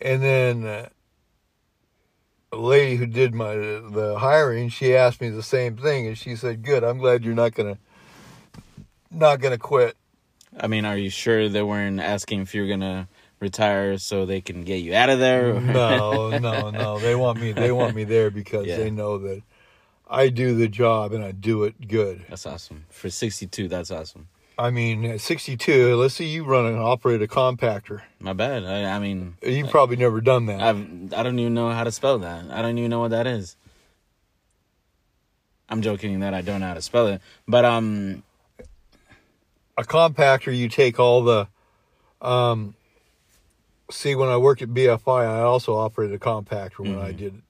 And then uh, lady who did my the hiring, she asked me the same thing, and she said, "Good, I'm glad you're not gonna not gonna quit." I mean, are you sure they weren't asking if you're gonna retire so they can get you out of there? No, (laughs) no, no. They want me. They want me there because Yeah. they know that I do the job and I do it good. That's awesome. For 62, that's awesome. I mean, at 62, let's see you run and operate a compactor. My bad. I, I mean, You've probably never done that. I've I don't even know how to spell that. I don't even know what that is. I'm joking that I don't know how to spell it, but um, a compactor, you take all the. Um, see, when I worked at BFI, I also operated a compactor when I Mhm. did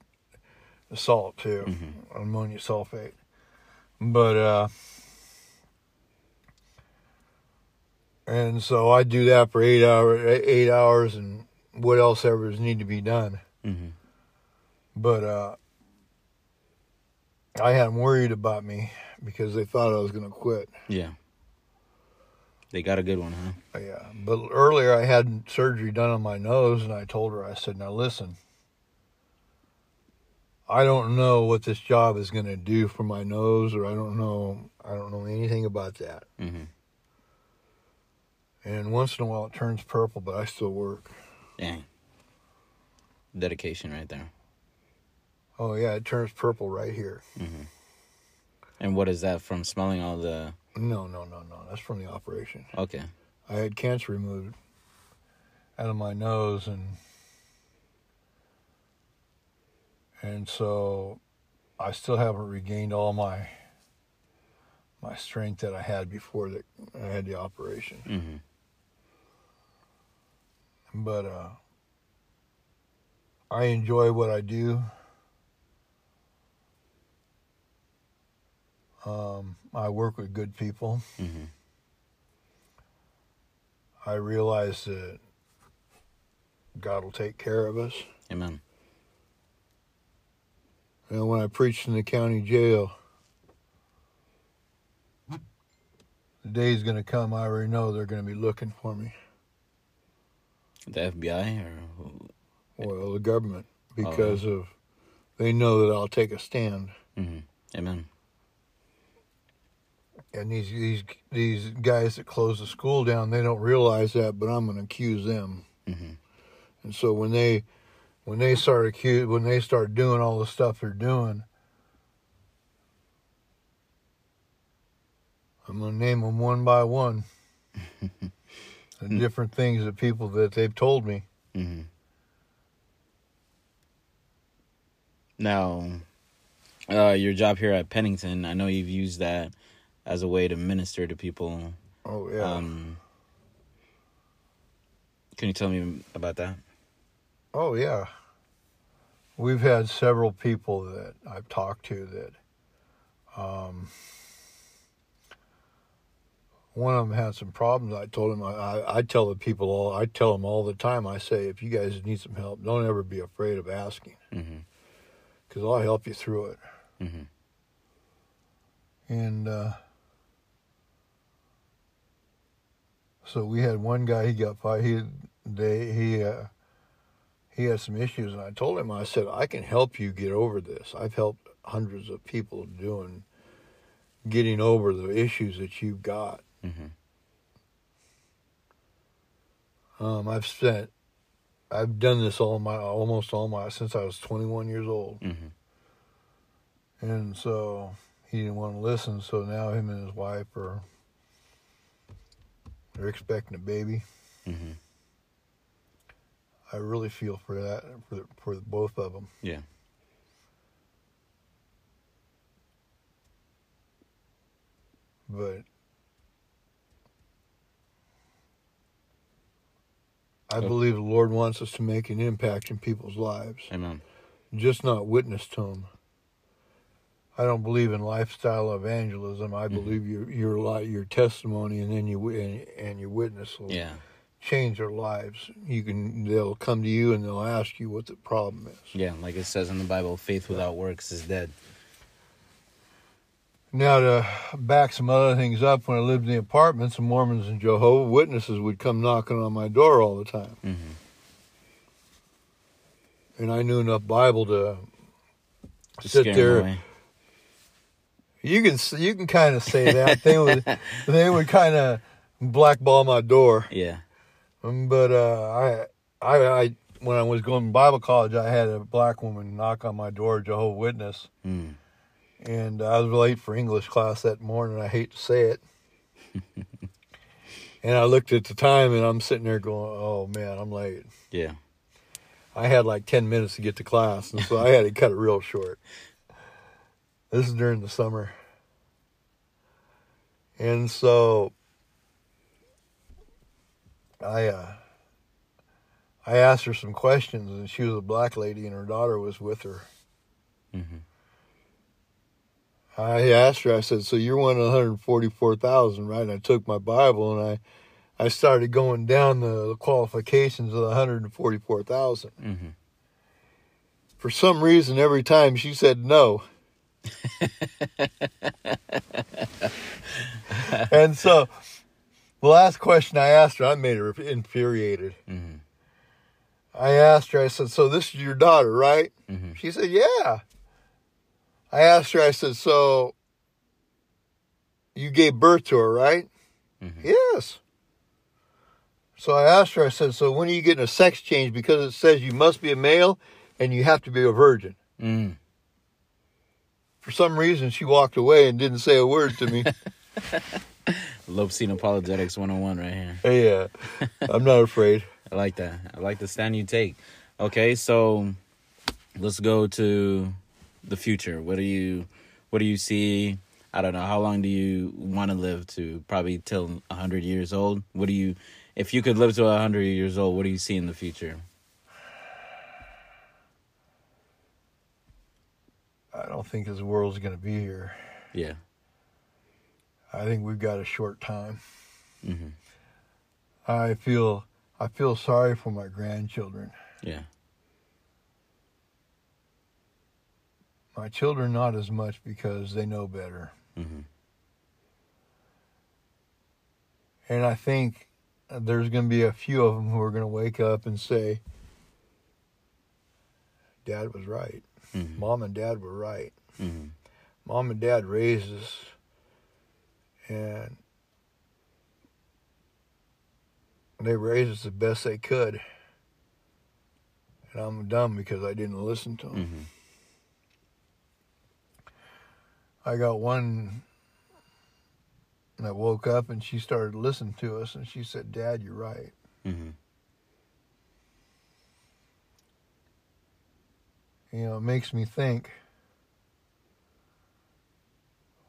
salt too, Mhm. ammonia sulfate. But uh, and so I do that for eight hour, eight hours, and what else ever is need to be done. mhm. But uh, I had them worried about me because they thought I was going to quit. yeah, they got a good one, huh? Yeah, but earlier I had surgery done on my nose, and I told her, I said, "Now listen, I don't know what this job is going to do for my nose, or I don't know, I don't know anything about that. hmm And once in a while it turns purple, but I still work. Dang, dedication right there. Oh yeah, it turns purple right here. hmm And what is that from smelling all the? No, no, no, no. That's from the operation. Okay, I had cancer removed out of my nose, and and so I still haven't regained all my my strength that I had before that I had the operation. hmm But uh, I enjoy what I do. Um, I work with good people. hmm I realize that God will take care of us. Amen. And when I preached in the county jail, the day's going to come. I already know they're going to be looking for me. The FBI or who? Well, the government, because of they know that I'll take a stand. hmm Amen. And these these these guys that close the school down, they don't realize that, but I'm going to accuse them. hmm And so when they when they start accuse when they start doing all the stuff they're doing, I'm going to name them one by one. (laughs) and different things that people that they've told me. hmm Now, uh, your job here at Pennington, I know you've used that as a way to minister to people. Oh yeah. Um, can you tell me about that? Oh yeah. We've had several people that I've talked to that um one of them had some problems. I told him I, I, I tell the people all I tell them all the time. I say if you guys need some help, don't ever be afraid of asking because I'll help you through it. hmm And uh, so we had one guy. He got fired. He they he uh, he had some issues, and I told him I said I can help you get over this. I've helped hundreds of people doing getting over the issues that you've got. Hmm Um, I've spent I've done this all my almost all my since I was 21 years old, hmm and so he didn't want to listen. So now him and his wife are they're expecting a baby. hmm I really feel for that for for both of them. Yeah. But I believe the Lord wants us to make an impact in people's lives, Amen. just not witness to them. I don't believe in lifestyle evangelism. I Mhm. believe your your your testimony and then you and, and your witness will Yeah. change their lives. You can they'll come to you and they'll ask you what the problem is. Yeah. Like it says in the Bible, faith without works is dead. Now to back some other things up, when I lived in the apartments, the Mormons and Jehovah Witnesses would come knocking on my door all the time, hmm and I knew enough Bible to To sit there. away. You can you can kind of say that they would (laughs) they would kind of blackball my door, Yeah. Um, but uh, I I I when I was going to Bible college, I had a black woman knock on my door, Jehovah Witness, Mm. And I was late for English class that morning. I hate to say it. (laughs) and I looked at the time and I'm sitting there going, oh man, I'm late. Yeah. I had like 10 minutes to get to class, and so I had to cut it real short. This is during the summer. And so I uh I asked her some questions and she was a black lady and her daughter was with her. hmm I asked her, I said, So you're one of 144,000, right? And I took my Bible and I, I started going down the qualifications of the 144,000. hmm For some reason, every time she said no. (laughs) and so the last question I asked her, I made her infuriated. hmm I asked her, I said, So this is your daughter, right? hmm She said, Yeah. I asked her, I said, So you gave birth to her, right? hmm Yes. So I asked her, I said, So when are you getting a sex change? Because it says you must be a male and you have to be a virgin. Mm. For some reason, she walked away and didn't say a word to me. (laughs) Lobsien apologetics 101 right here. yeah, I'm not afraid. (laughs) I like that. I like the stand you take. Okay, so let's go to the future. What do you what do you see? I don't know. How long do you want to live to? Probably till 100 years old. What do you if you could live to 100 years old, what do you see in the future? I don't think this world's going to be here. Yeah. I think we've got a short time. Mhm. I feel I feel sorry for my grandchildren. Yeah. My children not as much because they know better. Mhm. And I think there's going to be a few of them who are going to wake up and say, Dad was right. Mhm. Mom and Dad were right. Mhm. Mom and Dad raised us, and they raised us the best they could. And I'm dumb because I didn't listen to them. I got one And I woke up and she started listening to us and she said, Dad, you're right. Mm-hmm. You know, it makes me think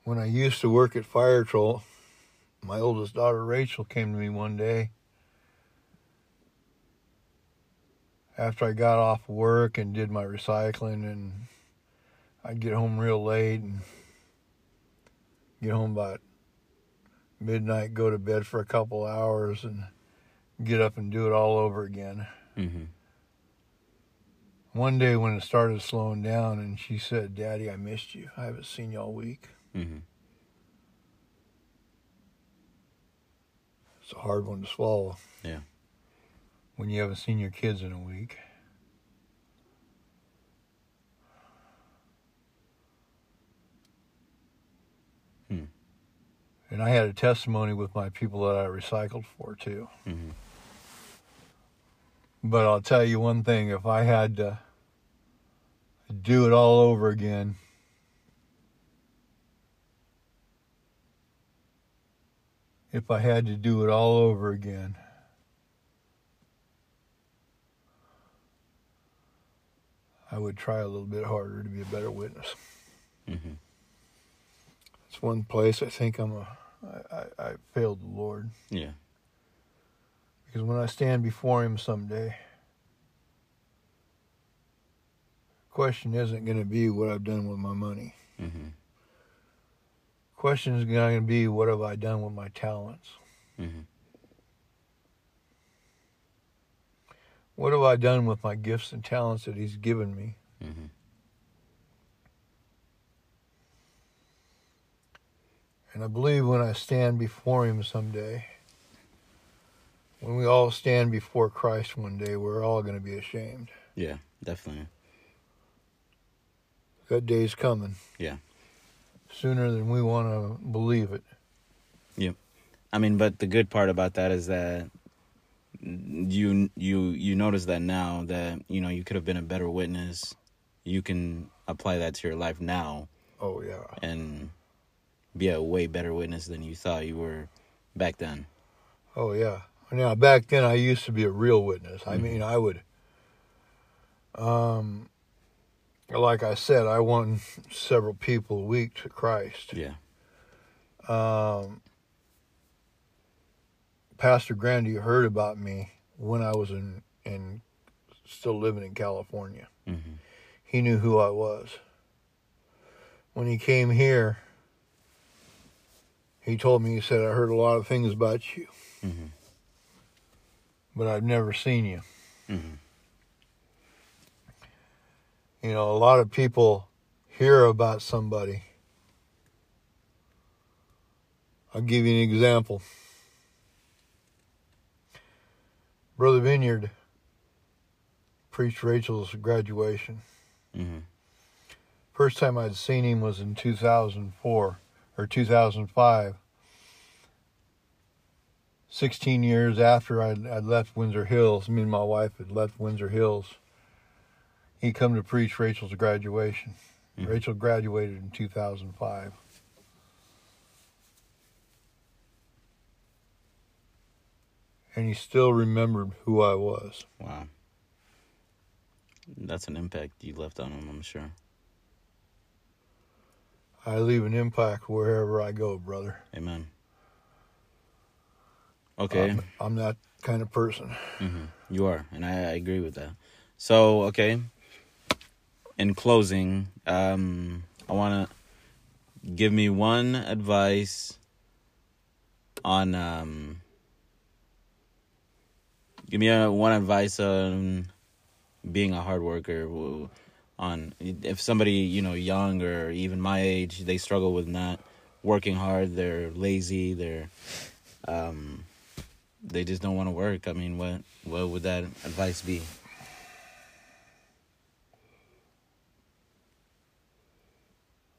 when I used to work at Fire-Trol, my oldest daughter Rachel came to me one day after I got off work and did my recycling and I'd get home real late and get home about midnight, go to bed for a couple hours and get up and do it all over again. Mm-hmm. One day when it started slowing down and she said, Daddy, I missed you. I haven't seen you all week. Mm-hmm. It's a hard one to swallow. Yeah. When you haven't seen your kids in a week. And I had a testimony with my people that I recycled for too. Mm-hmm. But I'll tell you one thing if I had to do it all over again, if I had to do it all over again, I would try a little bit harder to be a better witness. Mm-hmm. It's one place I think I'm a I, I, I failed the Lord Yeah. because when I stand before Him someday, the question isn't going to be what I've done with my money. Mm-hmm. question is going to be what have I done with my talents? Mm-hmm. What have I done with my gifts and talents that He's given me? And I believe when I stand before Him someday, when we all stand before Christ one day, we're all going to be ashamed. Yeah. Definitely. That day's coming. Yeah. Sooner than we want to believe it. Yep. I mean, but the good part about that is that you you you notice that now that you know you could have been a better witness. You can apply that to your life now Oh, yeah. and be a way better witness than you thought you were back then. Oh yeah. Now back then I used to be a real witness. I Mhm. mean I would um like I said, I won several people a week to Christ. Yeah. Um Pastor Grandy heard about me when I was in in still living in California. Mm-hmm. He knew who I was. When he came here, he told me he said I heard a lot of things about you, Mm-hmm. but I've never seen you. Mm-hmm. You know, a lot of people hear about somebody. I'll give you an example. Brother Vineyard preached Rachel's graduation. Mm-hmm. First time I'd seen him was in 2004 or 2005. 16 years after I'd, I'd left Windsor Hills, me and my wife had left Windsor Hills. He come to preach Rachel's graduation. Mhm. Rachel graduated in 2005. And he still remembered who I was. Wow. That's an impact you left on him, I'm sure. I leave an impact wherever I go, brother. Amen. Okay. I'm, I'm that kind of person. hmm You are, and I, I agree with that. So, okay. In closing, um, I want to give me one advice on. Um, give me a, one advice on being a hard worker. On if somebody you know young or even my age, they struggle with not working hard. They're lazy. They're um, they just don't want to work. I mean, what what would that advice be?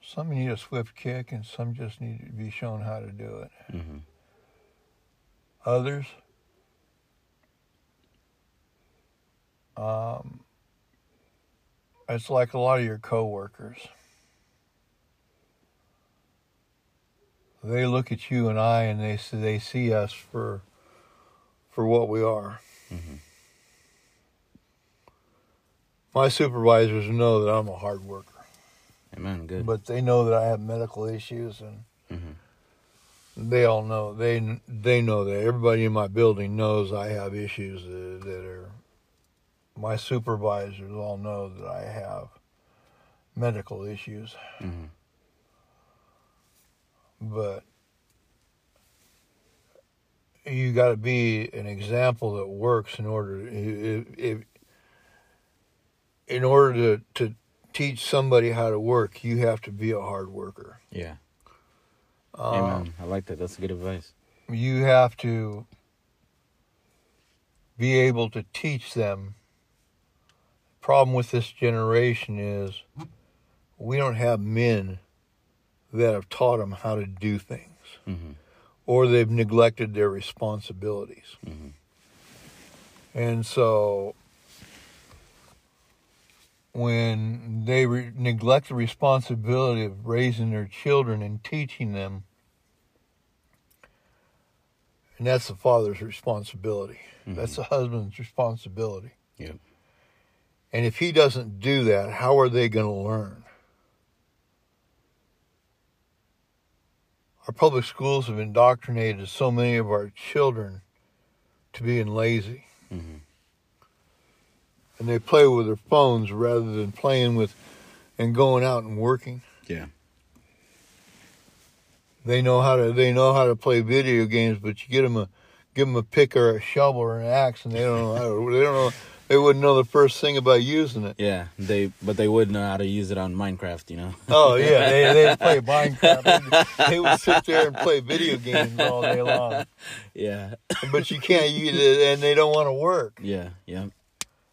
Some need a swift kick, and some just need to be shown how to do it. hmm Others, um, it's like a lot of your coworkers. they look at you and I, and they see they see us for for what we are. Mhm. My supervisors know that I'm a hard worker, Amen. Good. but they know that I have medical issues, and Mhm. they all know they they know that everybody in my building knows I have issues that, that are. My supervisors all know that I have medical issues, Mhm. but you got to be an example that works in order if, if in order to to teach somebody how to work you have to be a hard worker Yeah. Um, Amen. I like that. That's good advice. you have to be able to teach them problem with this generation is we don't have men that have taught them how to do things hmm or they've neglected their responsibilities. Mhm. And so when they re- neglect the responsibility of raising their children and teaching them, and that's the father's responsibility. That's the husband's responsibility. Yep. And if he doesn't do that, how are they going to learn? Our public schools have indoctrinated so many of our children to being lazy. Mhm. And they play with their phones rather than playing with and going out and working. Yeah. They know how to they know how to play video games, but you get them a give them a pick or a shovel or an axe, and they don't know how to, they don't know they wouldn't know the first thing about using it. Yeah. They, but they would know how to use it on Minecraft. You know. Oh yeah, they (laughs) they play Minecraft. They, they would sit there and play video games all day long, Yeah. but you can't use it, and they don't want to work. Yeah. Yeah.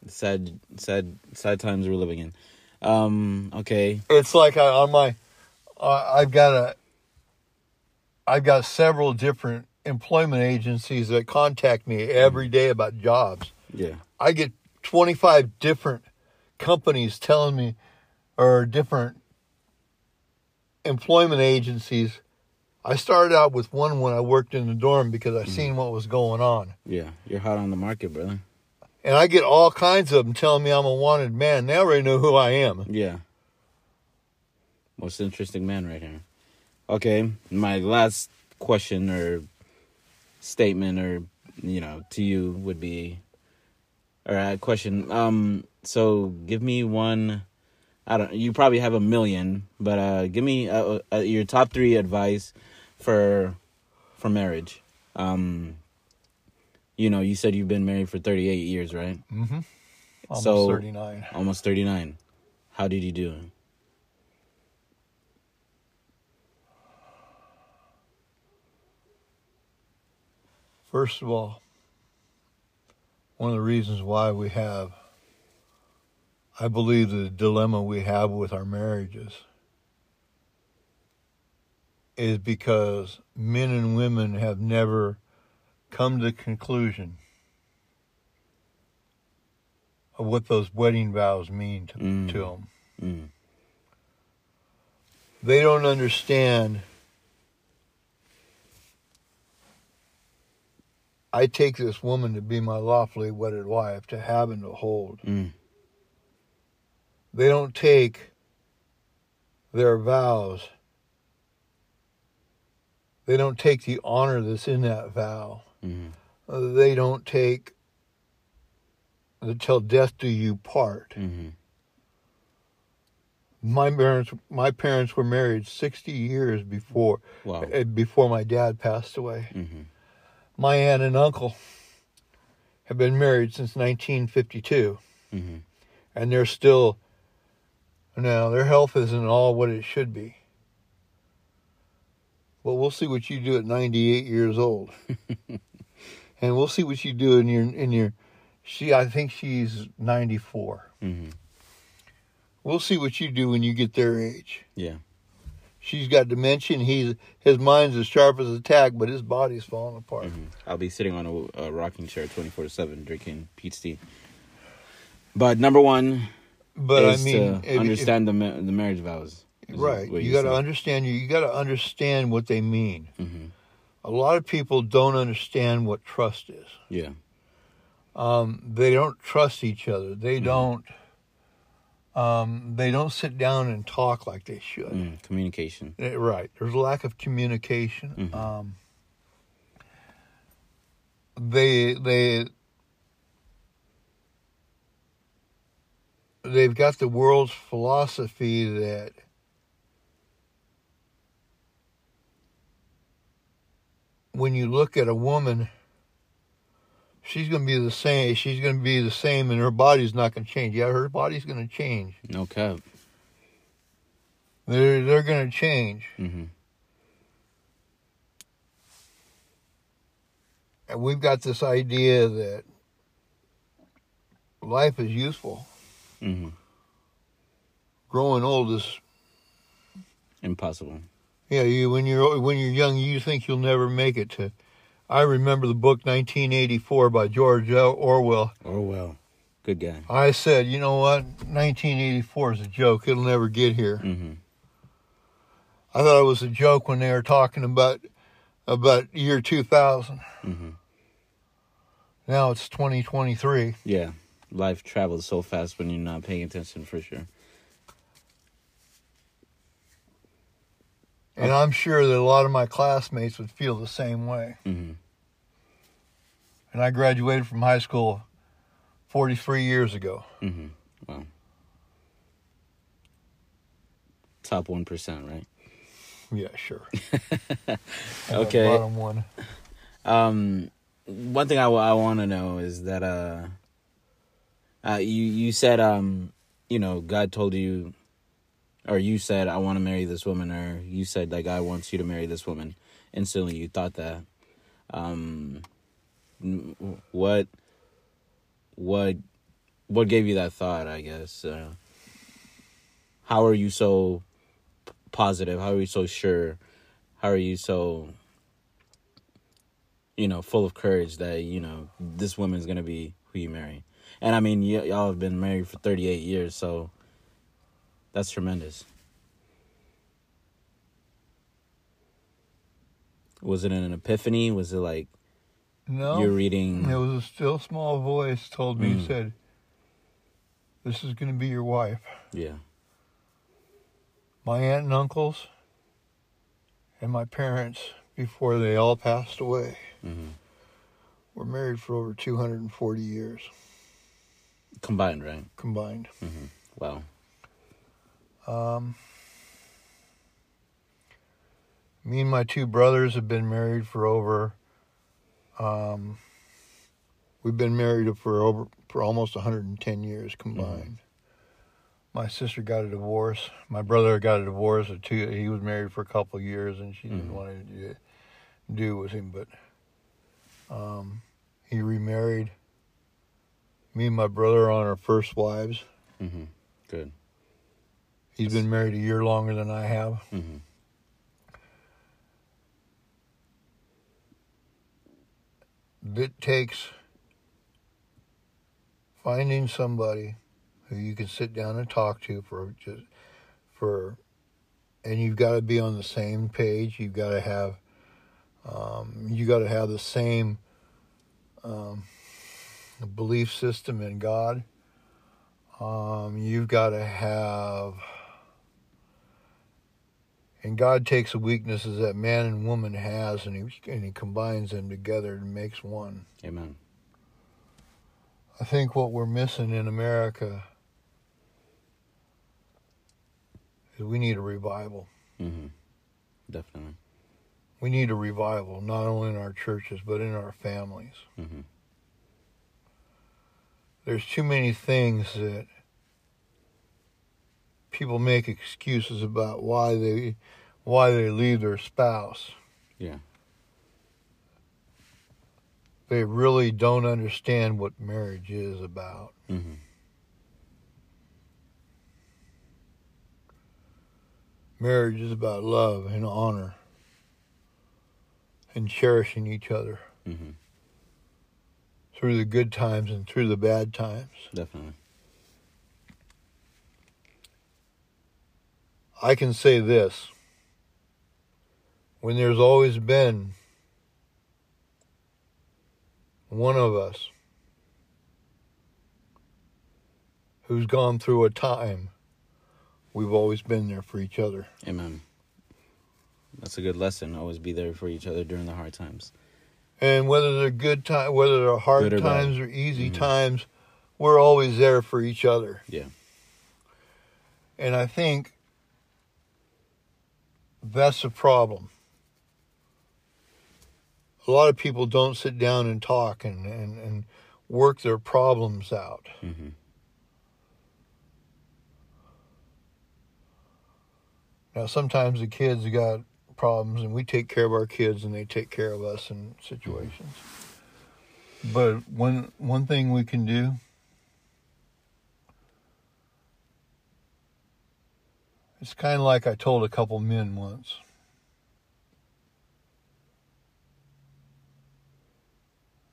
Sad, sad, sad times we're living in. Um. Okay. It's like I, on my, uh, I've got a, I've got several different employment agencies that contact me every day about jobs. Yeah. I get 25 different companies telling me, or different employment agencies. I started out with one when I worked in the dorm because I mm. seen what was going on. Yeah. You're hot on the market, brother. And I get all kinds of them telling me I'm a wanted man. They already know who I am. Yeah. Most interesting man right here. Okay, my last question or statement or you know to you would be or a question um so give me one I don't you probably have a million but uh give me uh, uh, your top 3 advice for for marriage. Um you know, you said you've been married for 38 years, right? Mm-hmm. Almost So- 39. Almost 39. How did you do? First of all, one of the reasons why we have, I believe the dilemma we have with our marriages is because men and women have never come to the conclusion of what those wedding vows mean to, Mm. to them. Mm. They don't understand. I take this woman to be my lawfully wedded wife, to have and to hold. Mm. They don't take their vows. They don't take the honor that's in that vow. Mm. They don't take the till death do you part. Mm. My parents, my parents were married sixty years before Wow. uh, before my dad passed away. Mm. My aunt and uncle have been married since 1952, Mm. and they're still. Now their health isn't all what it should be. But we'll see what you do at 98 years old, (laughs) and we'll see what you do in your in your. She, I think she's 94. Mm. We'll see what you do when you get their age. Yeah. She's got dementia. and He's his mind's as sharp as a tack, but his body's falling apart. Mhm. I'll be sitting on a, a rocking chair 24 7 drinking Pete's tea. But number one But I mean, if- understand the ma- the marriage vows. right. what You got to understand. You You got to understand what they mean. Mhm. A lot of people don't understand what trust is. Yeah. Um, they don't trust each other. They Mhm. don't. Um, they don't sit down and talk like they should. Mm, communication. Eh, Right. There's a lack of communication. Mhm. Um, they they they've got the world's philosophy that when you look at a woman she's going to be the same she's going to be the same and her body's not going to change yeah her body's going to change No cap. they're they're going to change hmm and we've got this idea that life is useful. hmm Growing old is Impossible. yeah. You when you're when you're young, you think you'll never make it to. I remember the book 1984 by George Orwell. Orwell. Good guy. I said, you know what, 1984 is a joke. It'll never get here. hmm I thought it was a joke when they were talking about about year 2000. hmm Now it's 2023. Yeah. Life travels so fast when you're not paying attention for sure. And I'm sure that a lot of my classmates would feel the same way. hmm And I graduated from high school 43 years ago. hmm Wow. Top 1%, right? Yeah, sure. (laughs) Okay. Bottom one. Um, one thing I, want to know is that uh, uh, you you said um, you know, God told you, or you said I want to marry this woman, or you said that God wants you to marry this woman. Instantly, you thought that. Um, what, what, what gave you that thought? I guess. Uh, how are you so positive? How are you so sure? How are you so you know, full of courage that, you know, this woman's to be who you marry. And I mean, y- y'all have been married for 38 years, so that's tremendous. Was it an epiphany? Was it like No. you're reading? It was a still small voice told me, Mm. said, This is going to be your wife. Yeah. My aunt and uncles and my parents, before they all passed away, hmm were married for over 240 years Combined, right? combined. hmm Wow. Um, me and my two brothers have been married for over. Um, we've been married for over for almost 110 years combined. My sister got a divorce. My brother got a divorce. Or two, he was married for a couple of years, and she didn't Mhm. want to do, with him. But um, he remarried. Me and my brother are on our first wives. hmm Good. He's been married a year longer than I have. It takes finding somebody who you can sit down and talk to for just for and you've got to be on the same page you've got to have um, you got to have the same um, belief system in god. Um, you've got to have and God takes the weaknesses that man and woman has and he, and he combines them together and makes one. Amen. I think what we're missing in America is we need a revival. hmm Definitely. We need a revival, not only in our churches, but in our families. hmm There's too many things that people make excuses about why they why they leave their spouse. Yeah. They really don't understand what marriage is about. hmm Marriage is about love and honor and cherishing each other hmm through the good times and through the bad times. Definitely. I can say this. When there's always been one of us who's gone through a time, we've always been there for each other. Amen. That's a good lesson. Always be there for each other during the hard times. And whether they're good time, whether they're hard or bad. times or easy Mhm. times, we're always there for each other. Yeah. And I think that's the problem. A lot of people don't sit down and talk and, and, and work their problems out. hmm Now, sometimes the kids have got problems, and we take care of our kids, and they take care of us in situations. But one one thing we can do it's kind of like I told a couple men once.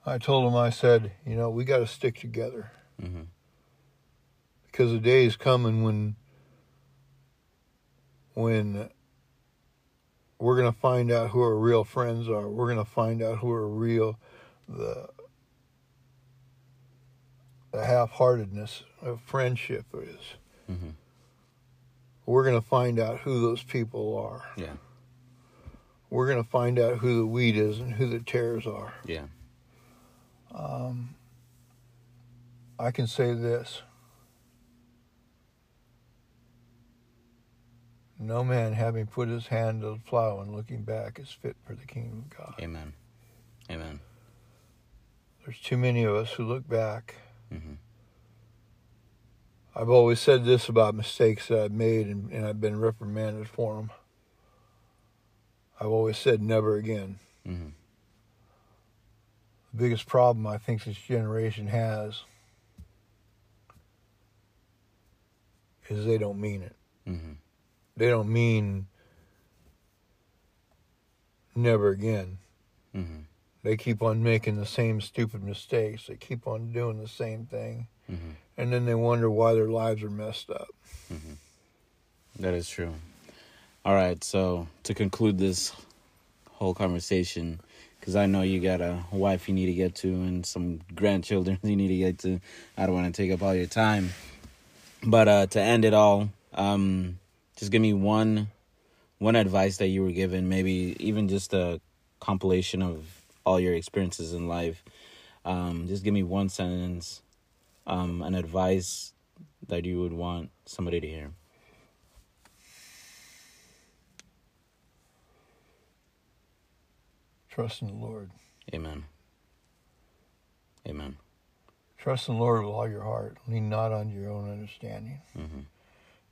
I told them, I said, you know, we got to stick together hmm because the day is coming when when we're going to find out who our real friends are. We're going to find out who are real the the half-heartedness of friendship is. hmm We're going to find out who those people are. Yeah. We're going to find out who the weed is and who the tares are. Yeah. Um, I can say this. No man having put his hand to the plow and looking back is fit for the kingdom of God. Amen. Amen. There's too many of us who look back. hmm I've always said this about mistakes that I've made and, and I've been reprimanded for them. I've always said never again. hmm The biggest problem I think this generation has is they don't mean it. hmm They don't mean never again. hmm They keep on making the same stupid mistakes. They keep on doing the same thing. And then they wonder why their lives are messed up. That is true. All right, so to conclude this whole conversation, because I know you got a wife you need to get to and some grandchildren (laughs) you need to get to. I don't want to take up all your time, but uh, to end it all, um, just give me one one advice that you were given, maybe even just a compilation of all your experiences in life. Um, just give me one sentence, um, an advice that you would want somebody to hear. Trust in the Lord. Amen. Amen. Trust in the Lord with all your heart. Lean not on your own understanding. hmm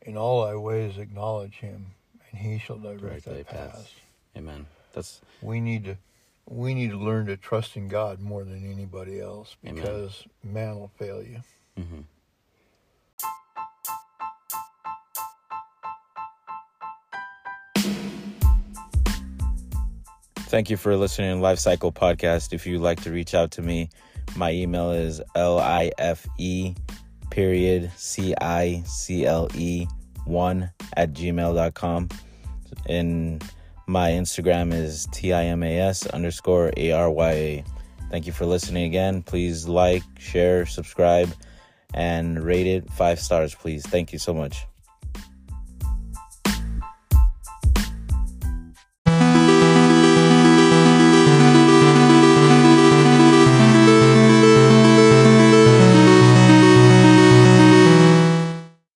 In all thy ways acknowledge him, and he shall direct Direct thy thy paths. Amen. That's We need to we need to learn to trust in God more than anybody else Amen. because man will fail you. hmm Thank you for listening to Life Cycle Podcast. If you'd like to reach out to me, my email is L I F E period C I C L E one at gmail.com. And my Instagram is T I M A S underscore A R Y A. Thank you for listening again. Please like, share, subscribe, and rate it five stars, please. Thank you so much.